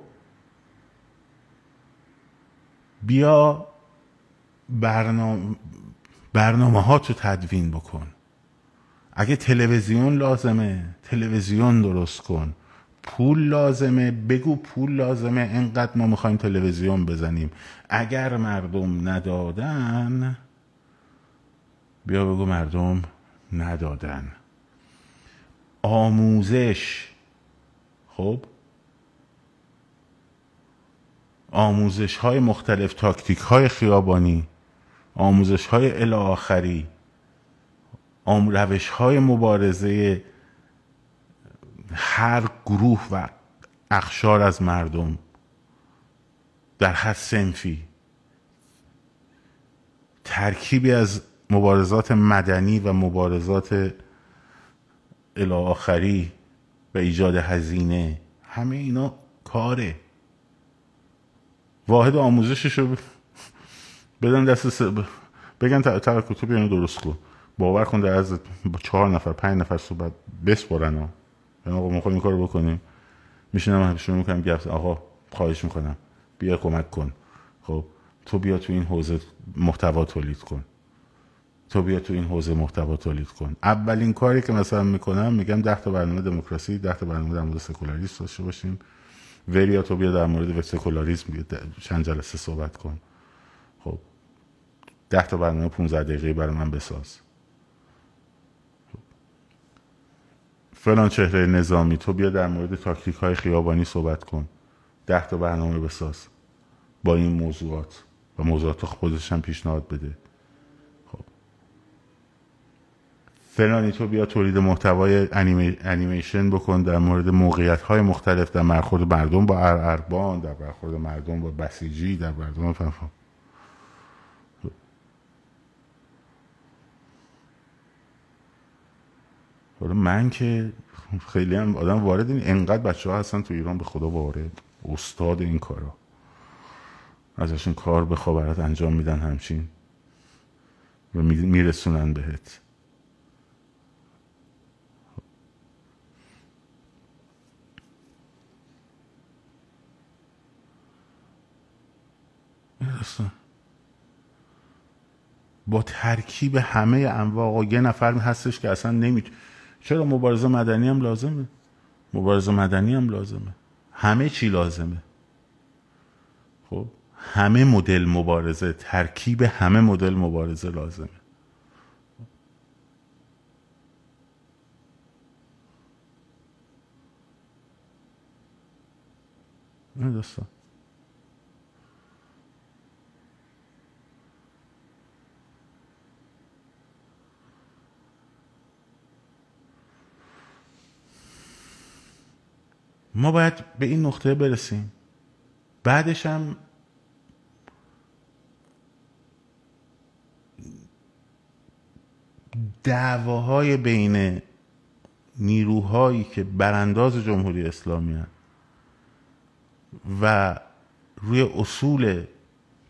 بیا برنامه برنامه ها تو تدوین بکن. اگه تلویزیون لازمه تلویزیون درست کن. پول لازمه. بگو پول لازمه. انقدر ما می‌خوایم تلویزیون بزنیم. اگر مردم ندادن بیا بگو مردم ندادن. آموزش. خب؟ آموزش های مختلف تاکتیک های خیابانی آموزش های الاخری روش های مبارزه هر گروه و اخشار از مردم در هر سنفی ترکیبی از مبارزات مدنی و مبارزات الاخری و ایجاد هزینه همه اینا کاره. واحد آموزشش رو بدن دست س... بگن ترک اینو درست کن. باور کن در از چهار نفر پنج نفر صحبت بسپرن ها. آقا می‌خوایم این کارو بکنیم. میشینم شروع می‌کنم گفت آقا خواهش می‌کنم. بیا کمک کن. خب تو بیا تو این حوزه محتوا تولید کن. تو بیا تو این حوزه محتوا تولید کن. اولین کاری که مثلا می‌کنم میگم ده تا برنامه دموکراسی ده تا برنامه در مورد سکولاریسم داشته باشیم. وریا تو بیا در مورد سکولاریسم چند جلسه صحبت کن. خب ده تا برنامه 15 دقیقه برای من بساز. فلان چهره نظامی تو بیا در مورد تاکتیک های خیابانی صحبت کن. ده تا برنامه بساز با این موضوعات و موضوعات خودش هم پیشنهاد بده. خب. فلانی تو بیا تولید محتوای انیمیشن بکن در مورد موقعیت های مختلف در برخورد مردم با اربان در برخورد مردم با بسیجی در مردم فهم من که خیلی هم آدم وارد این انقدر بچه ها هستن تو ایران به خدا وارد. استاد این کارا. ازشون کار به خبرت انجام میدن همچین. و میرسونن بهت. با ترکیب همه انواع یه نفر هستش که اصلا نمی‌تونه چرا مبارزه مدنی هم لازمه؟ مبارزه مدنی هم لازمه. همه چی لازمه. خب همه مدل مبارزه ترکیب همه مدل مبارزه لازمه. دوستان ما باید به این نقطه برسیم. بعدش هم دعواهای بین نیروهایی که برانداز جمهوری اسلامی هست و روی اصول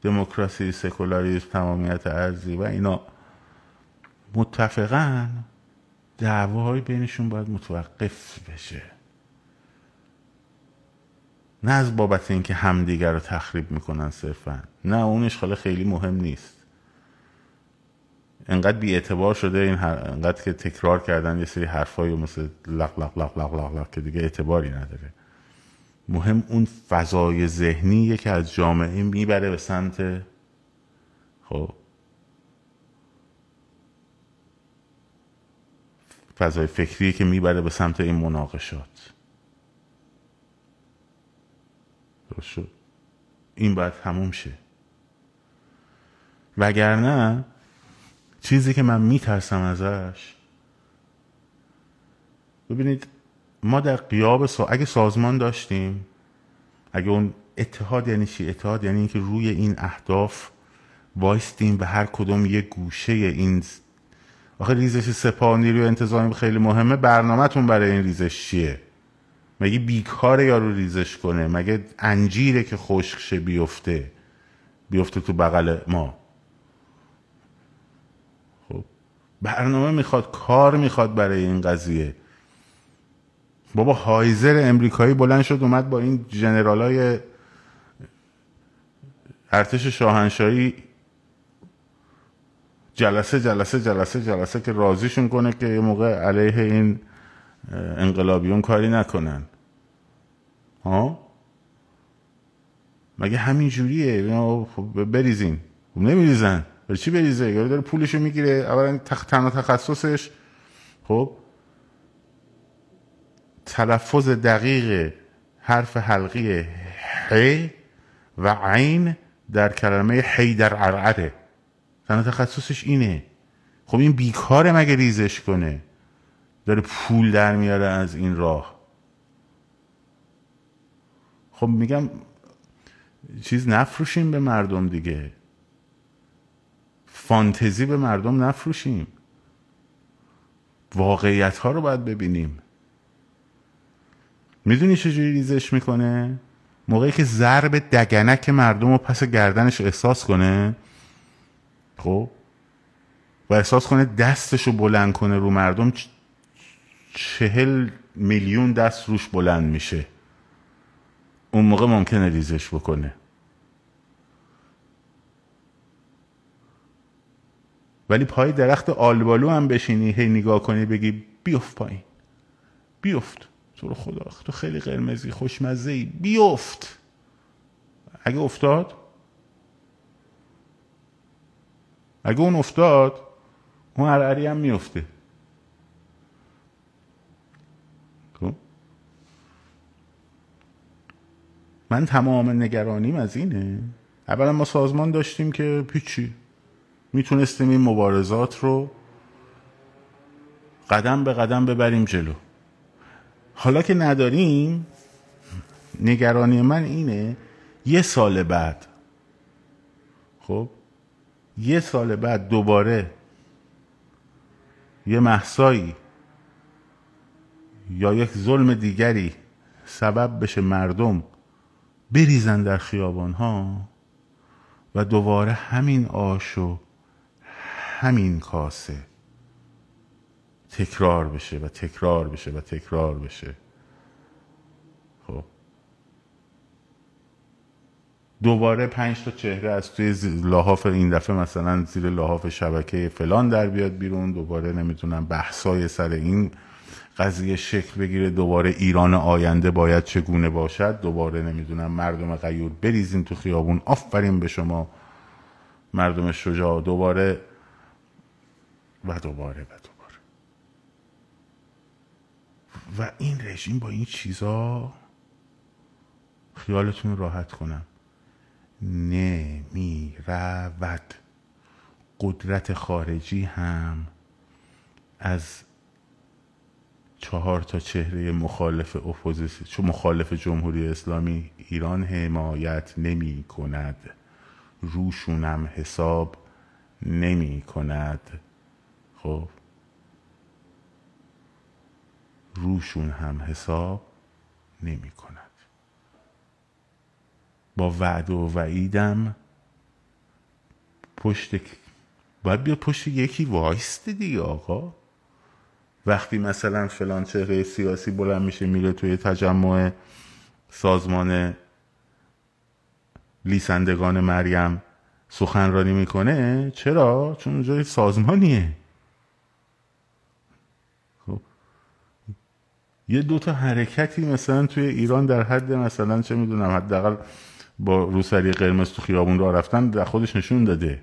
دموکراسی سکولاریسم تمامیت ارزی و اینا متفقن دعواهای بینشون باید متوقف بشه. نه از بابت اینکه همدیگر رو تخریب می‌کنن صرفا. نه اونش خاله خیلی مهم نیست. انقدر بی اعتبار شده این هر... انقدر که تکرار کردن یه سری حرفایی مثل لق لق لق لق لق لق که دیگه اعتباری نداره. مهم اون فضای ذهنیه که از جامعه می‌بره به سمت خب فضای فکریه که می‌بره به سمت این مناقشات درست شد این باید تموم شه. وگرنه چیزی که من میترسم ازش ببینید ما در قیاب سا... اگه سازمان داشتیم اگه اون اتحاد یعنی چی؟ اتحاد یعنی اینکه روی این اهداف وایستیم و هر کدوم یه گوشه این آخه ریزش سپاه نیروی انتظامی خیلی مهمه برنامهتون برای این ریزش چیه؟ مگه بیکاره یارو ریزش کنه؟ مگه انجیره که خشک شه بیفته؟ بیفته تو بغل ما. خب برنامه می‌خواد کار می‌خواد برای این قضیه. بابا هایزر امریکایی بلند شد اومد با این جنرالای ارتش شاهنشاهی جلسه جلسه جلسه جلسه که راضیشون کنه که یه موقع علیه این انقلابیون کاری نکنن. ها؟ مگه همین جوریه؟ خب بریزین. خب نمیریزن. برای چی بریزه؟ یارو داره پولشو می‌گیره. اولا تخ... تنها تخصصش خب تلفظ دقیق حرف حلقی ح و عین در کلمه حی در عرعره تنها تخصصش اینه. خب این بیکاره مگه ریزش کنه؟ داره پول در میاره از این راه. خب میگم چیز نفروشیم به مردم دیگه. فانتزی به مردم نفروشیم. واقعیت ها رو باید ببینیم. می‌دونی چجوری ریزش می‌کنه؟ موقعی که ضرب دگنک مردم رو پس گردنش احساس کنه خب؟ و احساس کنه دستش رو بلند کنه رو مردم چهل میلیون دست روش بلند میشه. اون موقع ممکنه ریزش بکنه. ولی پای درخت آلبالو هم بشینی هی نگاه کنی بگی بیفت پایین. بیفت. تو رو خدا تو خیلی قرمزی خوشمزه ای بیفت. اگه افتاد؟ اگه اون افتاد اون هر هم میفته. من تمام نگرانیم از اینه. اولا ما سازمان داشتیم که پیچی می‌تونستیم این مبارزات رو قدم به قدم ببریم جلو. حالا که نداریم نگرانی من اینه یه سال بعد خب یه سال بعد دوباره یه محسایی یا یک ظلم دیگری سبب بشه مردم بریزن در خیابان ها و دوباره همین آش و همین کاسه تکرار بشه و تکرار بشه و تکرار بشه. خب. دوباره پنج تا چهره از توی لحاف این دفعه مثلا زیر لحاف شبکه فلان در بیاد بیرون دوباره نمی‌تونم بحثای سر این قضیه شکل بگیره دوباره ایران آینده باید چگونه باشد؟ دوباره نمی‌دونم مردم غیور بریزین تو خیابون آفرین به شما مردم شجاع. دوباره و دوباره و دوباره. و این رژیم با این چیزا خیالتون راحت کنم. نمی رود قدرت خارجی هم از چهار تا چهره مخالف اپوزیسیون چون مخالف جمهوری اسلامی ایران حمایت نمی کند. روشونم حساب نمی کند. خب؟ روشون هم حساب نمی کند. با وعد و وعیدم پشت باید بیا پشت یکی وایست دیگه آقا. وقتی مثلا فلان چهره سیاسی بلند میشه میره توی تجمع سازمان لیسندگان مریم سخنرانی می‌کنه چرا؟ چون اونجا سازمانیه. خب. یه دوتا حرکتی مثلا توی ایران در حد مثلا چه می‌دونم حداقل با روسری قرمز تو خیابون را رفتن در خودش نشون داده.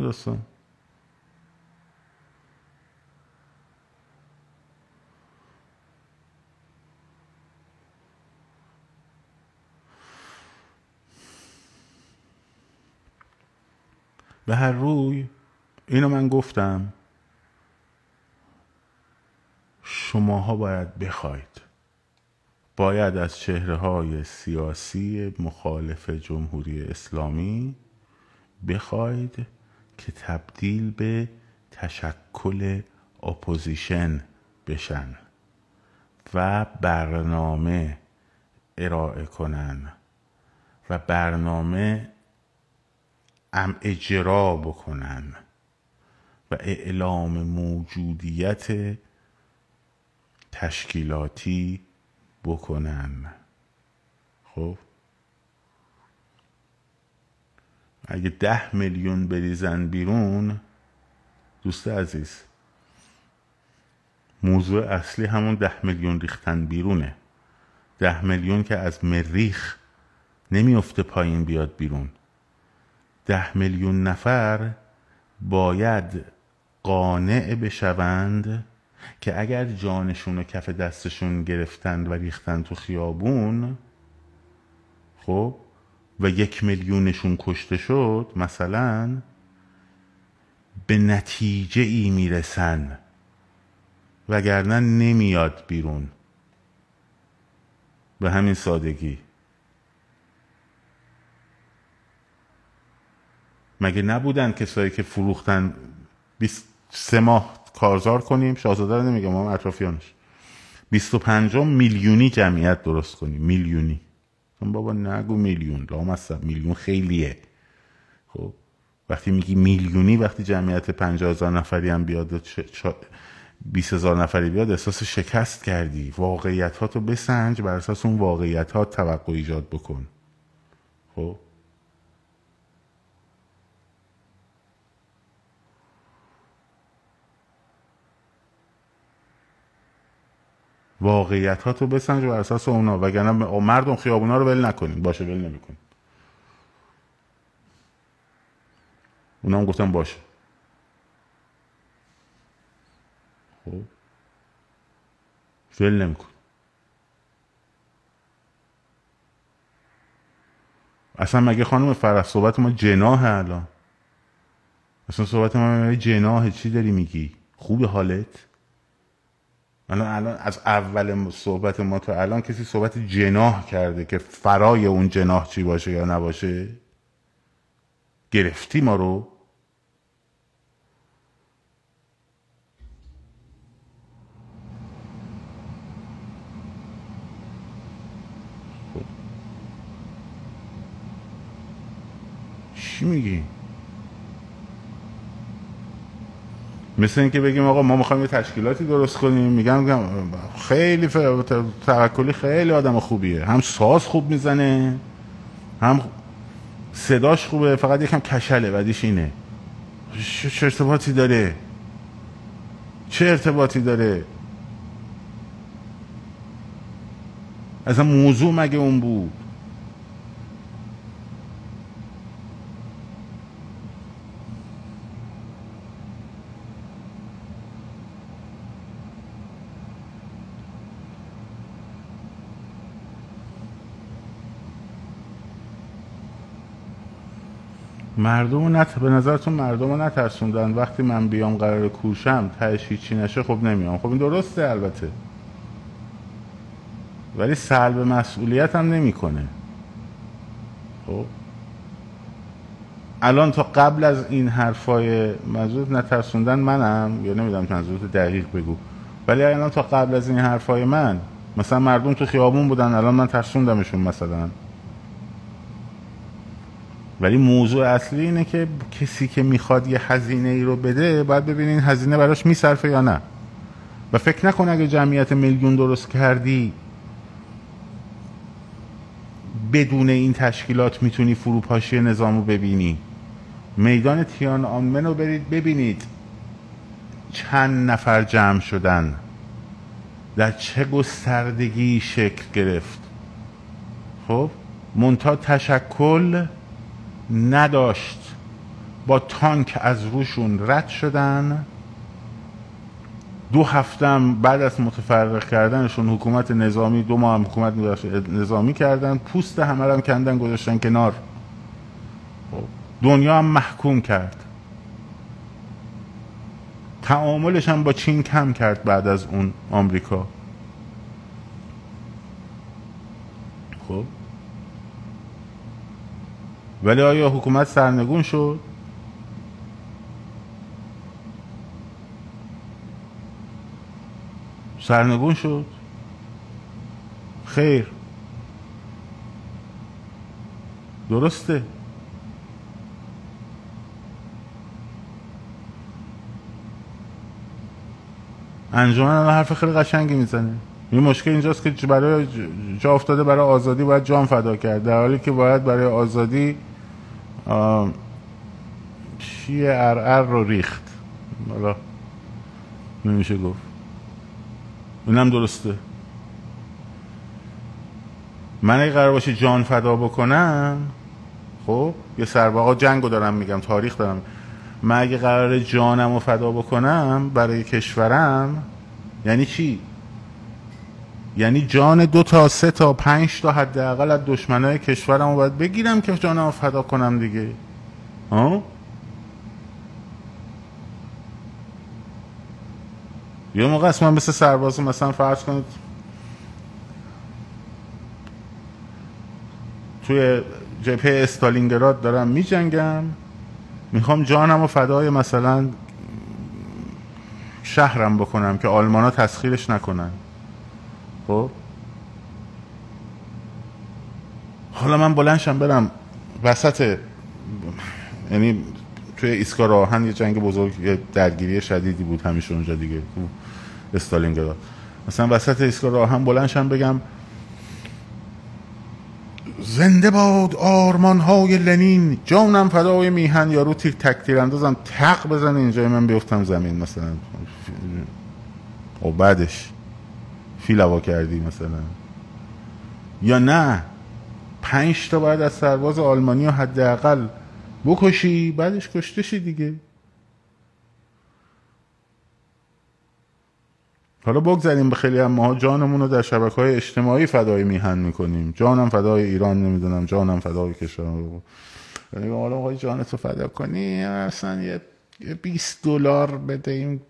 داستان به هر روی اینو من گفتم. شماها باید بخواید. باید از چهره های سیاسی مخالف جمهوری اسلامی بخواید. که تبدیل به تشکل opposition بشن و برنامه ارائه کنن و برنامه ام اجرا بکنن و اعلام موجودیت تشکیلاتی بکنن. خب؟ اگه ده میلیون بریزن بیرون دوست عزیز موضوع اصلی همون ده میلیون ریختن بیرونه. ده میلیون که از مریخ نمیفته پایین بیاد بیرون. ده میلیون نفر باید قانع بشوند که اگر جانشون و کف دستشون گرفتند و ریختن تو خیابون خب و یک میلیونشون کشته شد مثلا به نتیجه ای می‌رسن. وگرنه نمیاد بیرون. به همین سادگی. مگه نبودن کسایی که فروختن؟ سه ماه کارزار کنیم؟ شاهزاده رو نمیگم ما اطرافیانش. 25 میلیونی جمعیت درست کنیم. میلیونی. بابا نگو میلیون لامصب میلیون خیلیه. خب وقتی میگی میلیونی وقتی جمعیت پنجاه هزار نفری هم بیاد بیس هزار نفری بیاد احساس شکست کردی. واقعیت ها تو بسنج بر اساس اون واقعیت ها توقع ایجاد بکن. خب؟ واقعیت ها تو بسنج بر اساس اونا. وگرنه مردم خیابونا رو ول نکنیم. باشه ول نمی‌کنیم. اونا هم گفتن باشه. خب. ول نمیکن اصلا مگه خانم فرح صحبت ما جناه الان؟ اصلا صحبت ما جناه چی داری میگی؟ خوب حالت؟ الان الان از اول صحبت ما تا الان کسی صحبت جناح کرده که فرای اون جناح چی باشه یا نباشه گرفتی ما رو خب. چی میگی؟ مثل اینکه بگیم آقا ما می‌خوایم یه تشکیلاتی درست کنیم. میگم خیلی توکلی خیلی آدم خوبیه. هم ساز خوب می‌زنه هم صداش خوبه فقط یکم کشله بعدیش اینه. چه ارتباطی داره؟ چه ارتباطی داره؟ اصلا موضوع مگه اون بود؟ مردم نت... به نظرتون مردم رو نترسوندن؟ وقتی من بیام قرار کوشم تهش هیچی نشه خب نمیام. خب این درسته البته. ولی سلب مسئولیت هم نمی‌کنه. خب؟ الان تا قبل از این حرفای منظور نترسوندن منم؟ یا نمی‌دونم منظورت دقیق بگو. ولی الان تا قبل از این حرفای من مثلا مردم تو خیابون بودن الان من ترسوندمشون مثلا. ولی موضوع اصلی اینه که کسی که می‌خواد یه هزینه ای رو بده باید ببینین هزینه براش میصرفه یا نه. و فکر نکن اگه جمعیت میلیون درست کردی بدون این تشکیلات می‌تونی فروپاشی نظام رو ببینی. میدان تیان آنمن رو برید ببینید چند نفر جمع شدن. در چه گستردگی شکل گرفت. خب؟ منتها تشکل نداشت. با تانک از روشون رد شدن. دو هفتم بعد از متفرق کردنشون حکومت نظامی دو ماه هم حکومت نظامی کردن. پوست همه هم کندن گذاشتن کنار. خب، دنیا هم محکوم کرد. تعاملش هم با چین کم کرد بعد از اون آمریکا. خب ولی آیا حکومت سرنگون شد؟ سرنگون شد؟ خیر. درسته. انجمن حرف خیلی قشنگی می‌زنه. این مشکل اینجاست که برای جا افتاده برای آزادی باید جان فدا کرد. در حالی که باید برای آزادی چیه ار رو ریخت؟ حالا نمیشه گفت. اینم درسته. من اگه قرار باشه جان فدا بکنم خب یه سرباقا جنگو دارم میگم تاریخ دارم. من اگه قرار جانم رو فدا بکنم برای کشورم یعنی چی؟ یعنی جان دو تا سه تا پنج تا حداقل از دشمنای کشورم رو باید بگیرم که جانم فدا کنم دیگه. ها؟ یه موقع من مثل سرباز مثلا فرض کنید توی جبهه استالینگراد دارم می جنگم می‌خوام جانم و فدای مثلا شهرم بکنم که آلمان ها تسخیرش نکنن. خب؟ حالا من بلنشم برم وسط یعنی توی ایسکا راهن یه جنگ بزرگ یه درگیری شدیدی بود همیشه اونجا دیگه استالینگراد. مثلا وسط ایسکا راهن بلنشم بگم زنده باد آرمان های لنین جانم فدای میهن یارو تیر تک تیر اندازم تق بزن اینجای من بیفتم زمین مثلا. و بعدش. فیلوا کردی مثلا. یا نه پنج تا باید از سرباز آلمانی و حداقل بکشی بعدش کشته دیگه. حالا بگذاریم به خیلی هم ما جانمون رو در شبکه های اجتماعی فدای میهن می‌کنیم. جانم فدای ایران نمی‌دونم جانم فدای کشور. یعنی حالا آقای جانتو فدا کنی اصلا یه 20 دلار بدهیم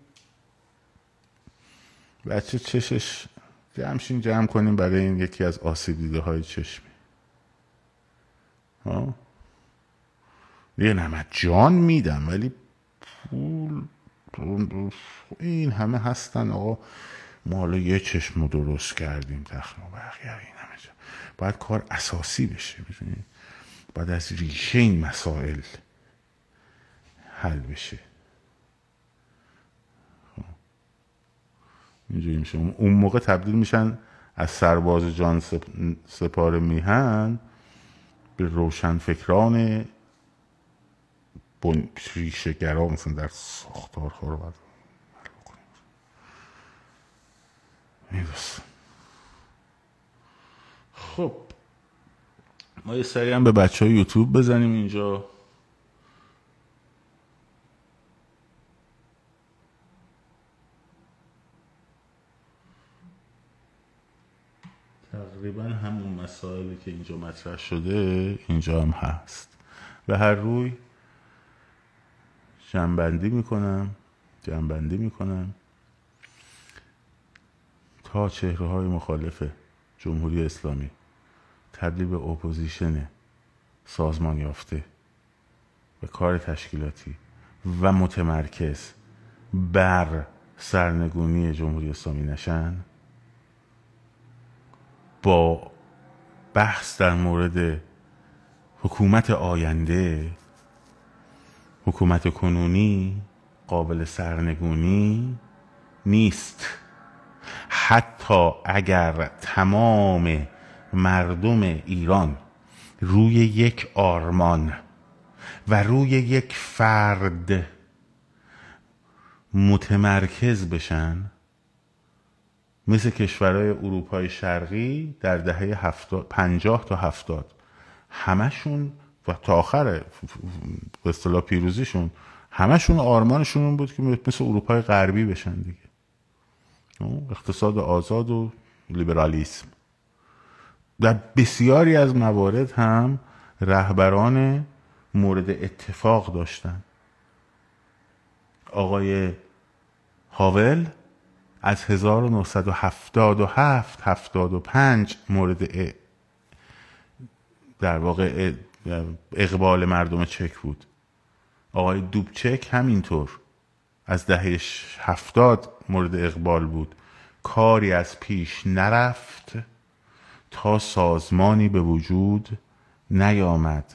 بچه چشش. جمشین جمع کنیم برای این یکی از آسیب دیده های چشمی. ها؟ دیگه نه جان میدم ولی پول این همه هستن. آقا ما حالا یه چشم درست کردیم تخم و بقیه این همه جا. باید کار اساسی بشه بزنید باید از ریشه این مسائل حل بشه. اینجوری میشه. اون موقع تبدیل میشن از سرباز جان سپار میهن به روشن فکران ریشه گرا مثلا در ساختار رو باید خب ما یه سری هم به بچه های یوتیوب بزنیم اینجا. تقریبا همون مسائلی که اینجا مطرح شده اینجا هم هست. به هر روی جنبندی می‌کنم جنبندی می‌کنم تا چهره های مخالف جمهوری اسلامی تبدیل به opposition سازمان یافته و کار تشکیلاتی و متمرکز بر سرنگونی جمهوری اسلامی نشن. با بحث در مورد حکومت آینده حکومت کنونی قابل سرنگونی نیست. حتی اگر تمام مردم ایران روی یک آرمان و روی یک فرد متمرکز بشن مثل کشورهای اروپای شرقی در دهه پنجاه تا هفتاد. همشون و تا آخر به اصطلاح پیروزیشون همشون آرمانشون بود که مثل اروپای غربی بشن دیگه. اقتصاد آزاد و لیبرالیسم. در بسیاری از موارد هم رهبران مورد اتفاق داشتن. آقای هاول از 1977 75 مورد در واقع اقبال مردم چک بود. آقای دوبچک همینطور از دهه هفتاد مورد اقبال بود. کاری از پیش نرفت تا سازمانی به وجود نیامد.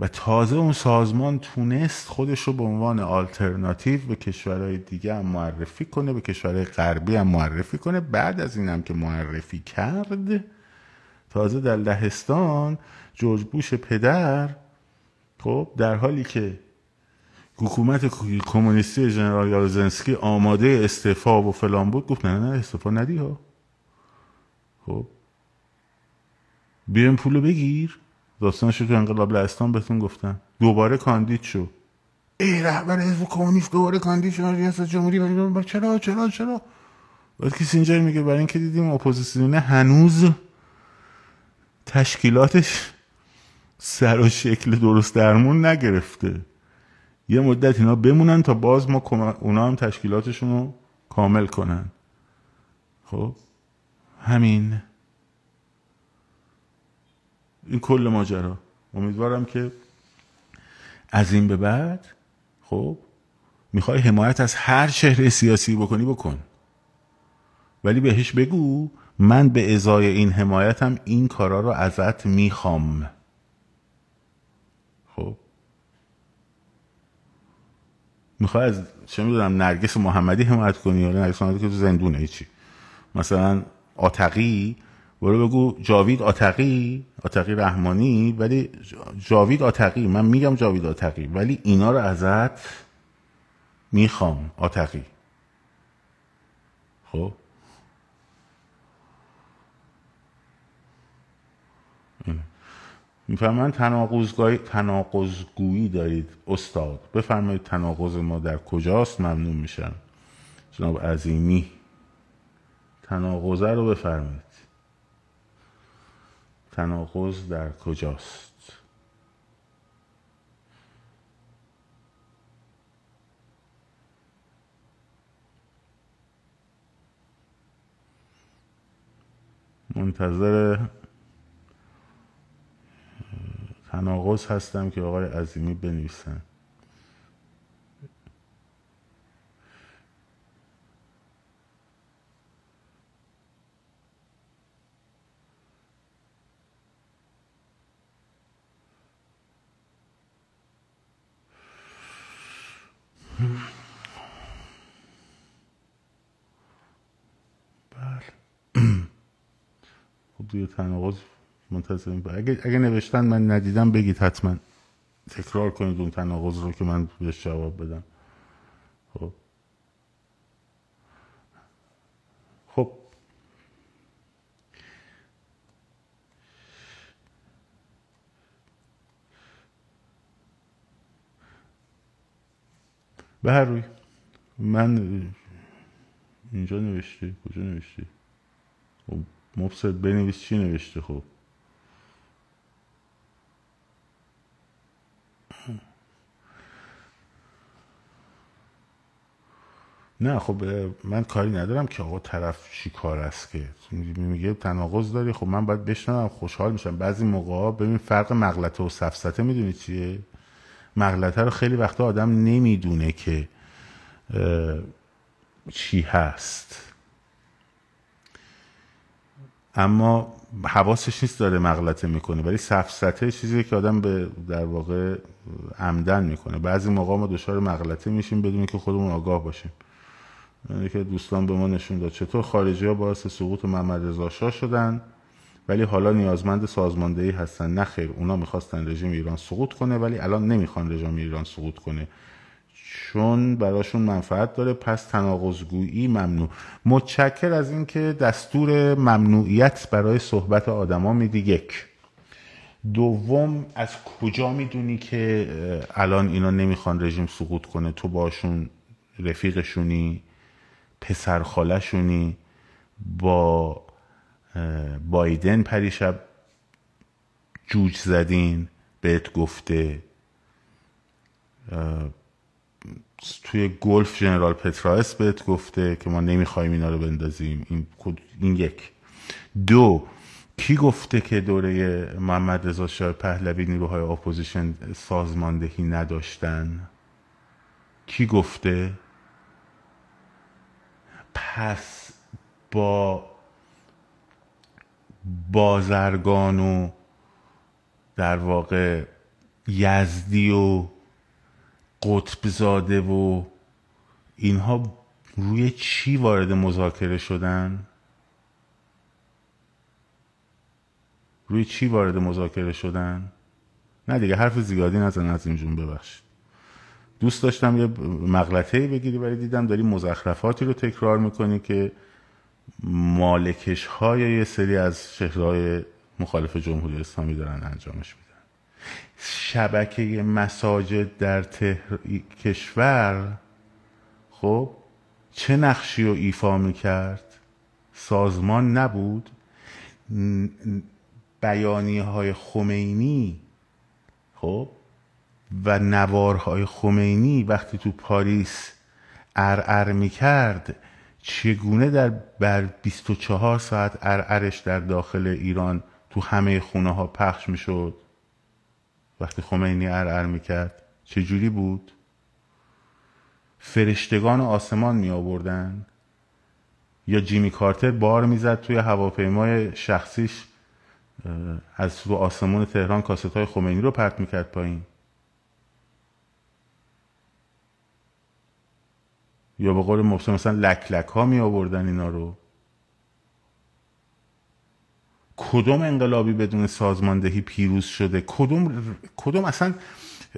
و تازه اون سازمان تونست خودش رو به عنوان آلترناتیو به کشورهای دیگه هم معرفی کنه به کشورهای غربی هم معرفی کنه. بعد از این هم که معرفی کرد تازه در لهستان جورج بوش پدر خب در حالی که حکومت کمونیستی جنرال یالزنسکی آماده استعفا و فلان بود گفت نه نه استعفا ندی ها. خب بیایم پولو بگیر. داستانش تو انقلاب لهستان بهتون گفتن. دوباره کاندید شو. ای رهبر حزب کمونیست دوباره کاندید شو. ریاست جمهوری چرا؟ چرا؟ چرا؟ بعد اینجا میگه برای اینکه دیدیم اپوزیسیونه هنوز تشکیلاتش سر و شکل درست درمون نگرفته. یه مدت اینا بمونن تا باز ما اونا هم تشکیلاتشون رو کامل کنن. خب؟ همین. این کل ماجرا. امیدوارم که از این به بعد خب می‌خوای حمایت از هر شهر سیاسی بکنی بکن. ولی بهش بگو من به ازای این حمایتم این کارا رو ازت می‌خوام. خب؟ می‌خوای از چه می‌دونم نرگس محمدی حمایت کنی؟ یا نرگس محمدی که تو زندونه چی مثلا آتقی برو بگو جاوید آتقی آتقی رحمانی ولی جاوید آتقی من میگم جاوید آتقی ولی اینا رو ازت می‌خوام آتقی. خب؟ می‌فهمن تناقضگویی تناقضگویی دارید استاد. بفرمایید تناقض ما در کجاست ممنون میشم. جناب عظیمی تناقضه رو بفرمایید. تناقض در کجاست؟ منتظر تناقض هستم که آقای عظیمی بنویسن. بله. خب دیگه تناقض منتظریم. اگه, اگه نوشتن من ندیدم بگید حتما. تکرار کنید اون تناقض رو که من بهش جواب بدم. خب. به هر روی. من اینجا نوشتی؟ کجا نوشتی؟ خب بنویس چی نوشته خب؟ نه خب من کاری ندارم که آقا طرف چی کار است که. میگه تناقض داری خب من باید بشنوم خوشحال میشم. بعضی موقع ببین فرق مغلطه و سفسته می‌دونی چیه؟ مغلطه رو خیلی وقتا آدم نمی‌دونه که چی هست. اما حواسش نیست داره مغلطه می‌کنه ولی سفسته چیزی که آدم به در واقع عمدن می‌کنه. بعضی موقع ما دچار مغلطه میشیم بدون که خودمون آگاه باشیم. یعنی که دوستان به ما نشون داد. چطور خارجی ها باعث سقوط محمد رضا شدن؟ ولی حالا نیازمند سازماندهی هستن. نه خیر اونا می‌خواستن رژیم ایران سقوط کنه ولی الان نمی‌خوان رژیم ایران سقوط کنه. چون براشون منفعت داره. پس تناقضگویی ممنوع. متشکر از اینکه دستور ممنوعیت برای صحبت آدما میدی. یک. دوم از کجا می‌دونی که الان اینا نمی‌خوان رژیم سقوط کنه؟ تو باشون رفیقشونی؟ پسرخالشونی با بایدن پریشب جوج زدین بهت گفته توی Gulf, General Petraeus بهت گفته که ما نمی‌خوایم اینا رو بندازیم. این, این یک. دو کی گفته که دوره محمد رضا شاه پهلوی نیروهای اپوزیشن سازماندهی نداشتن؟ کی گفته؟ پس با بازرگان و در واقع یزدی و قطب زاده و اینها روی چی وارد مذاکره شدن؟ روی چی وارد مذاکره شدن؟ نه دیگه حرف زیادی نزن از این جون ببخشید. دوست داشتم یه مغلطه بگیری ولی دیدم داری مزخرفاتی رو تکرار می‌کنی که مالکش های یه سری از شهرهای مخالف جمهوری اسلامی دارن انجامش میدن. شبکه مساجد در تهر... کشور خب چه نقشی رو ایفا می‌کرد؟ سازمان نبود. بیانی های خمینی خب و نوارهای خمینی وقتی تو پاریس ارعر می‌کرد چگونه در بر 24 ساعت ارعرش در داخل ایران تو همه خونه ها پخش می‌شد؟ وقتی خمینی ارعر می‌کرد چجوری بود؟ فرشتگان آسمان می آوردن یا جیمی کارتر بار می‌زد توی هواپیمای شخصیش از رو آسمون تهران کاست های خمینی رو پرت می‌کرد پایین. یا به قول محسن مثلا لک لک ها می آوردن اینا رو؟ کدوم انقلابی بدون سازماندهی پیروز شده؟ کدوم کدوم اصلا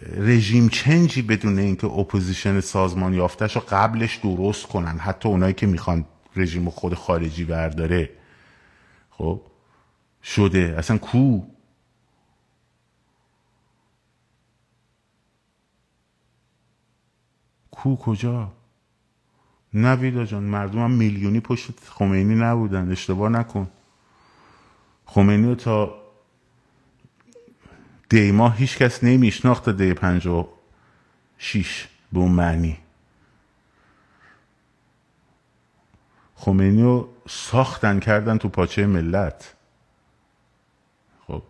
regime change ی بدون اینکه اپوزیشن سازمان یافتش رو قبلش درست کنن؟ حتی اونایی که می‌خوان رژیم خود خارجی برداره. خب؟ شده. اصلا کو؟ کو کجا؟ نه ویدا جان مردم هم میلیونی پشت خمینی نبودن اشتباه نکن. خمینی تا دیما هیچ کس نمیشناخت دی پنج و شیش به اون معنی. خمینی رو ساختن کردن تو پاچه ملت. خب.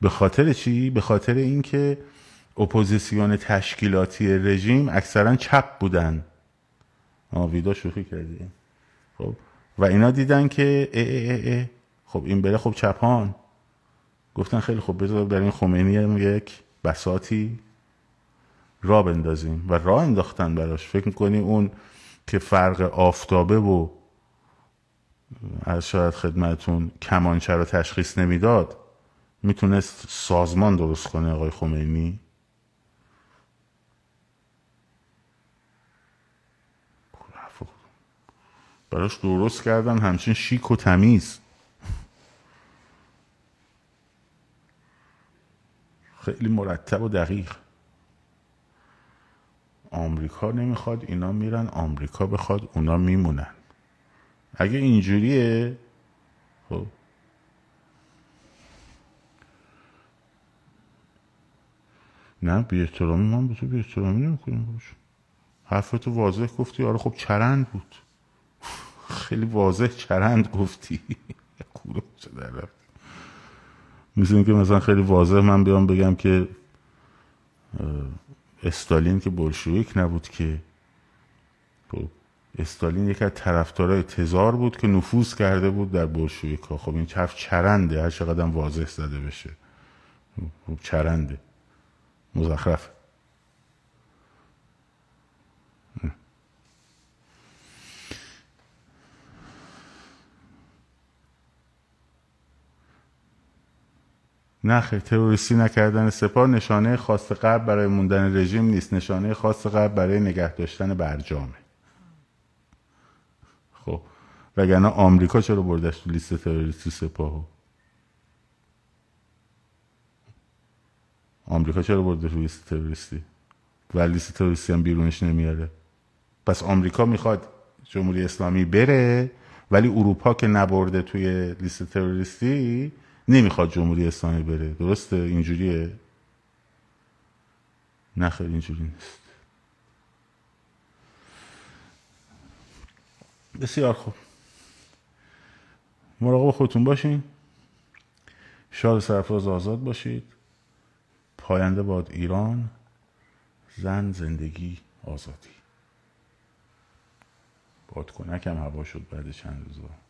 به خاطر چی؟ به خاطر اینکه اپوزیسیون تشکیلاتی رژیم اکثرا چپ بودن. ویدا شوخی کردی. خب. و اینا دیدن که اه اه اه خب این بره خب چپان. گفتن خیلی خب بذار برای این خمینی یک بساتی را بندازیم. و راه انداختن براش. فکر می‌کنی اون که فرق آفتابه و از شاید خدمتون کمانچه رو تشخیص نمی‌داد می‌تونست سازمان درست کنه آقای خمینی؟ براش درست کردن همچین شیک و تمیز. خیلی مرتب و دقیق. آمریکا نمی‌خواد اینا میرن آمریکا بخواد اونا میمونن. اگه اینجوریه خب. نه بی احترامی من به تو بی احترامی نمی‌کنیم باش حرفتو واضح گفتی آره خب چرند بود. خیلی واضح چرند گفتی. مثل که مثلا خیلی واضح من بیام بگم که استالین که بلشویک نبود که. خب استالین یکی از طرفدارای تزار بود که نفوذ کرده بود در بلشویک ها. خب این حرف چرنده هر چقدر واضح زده بشه. خب چرنده. مزخرف نه خیر تروریستی نکردن سپاه نشانه خاص قبل برای موندن رژیم نیست نشانه خاص قبل برای نگه داشتن برجامه. خب وگرنه آمریکا چرا بردش تو لیست تروریستی سپاهو؟ آمریکا چرا برده تو لیست تروریستی؟ و لیست تروریستی هم بیرونش نمیاره. پس آمریکا می‌خواد جمهوری اسلامی بره ولی اروپا که نبرده توی لیست تروریستی نمی‌خواد جمهوری اسلامی بره. درسته؟ اینجوریه؟ نه خیلی اینجوری نیست. بسیار خوب. مراقب خودتون باشین. شاد سرفراز آزاد باشید. پاینده باد ایران. زن زندگی آزادی. باد کنکم هوا شد بعد چند روزا.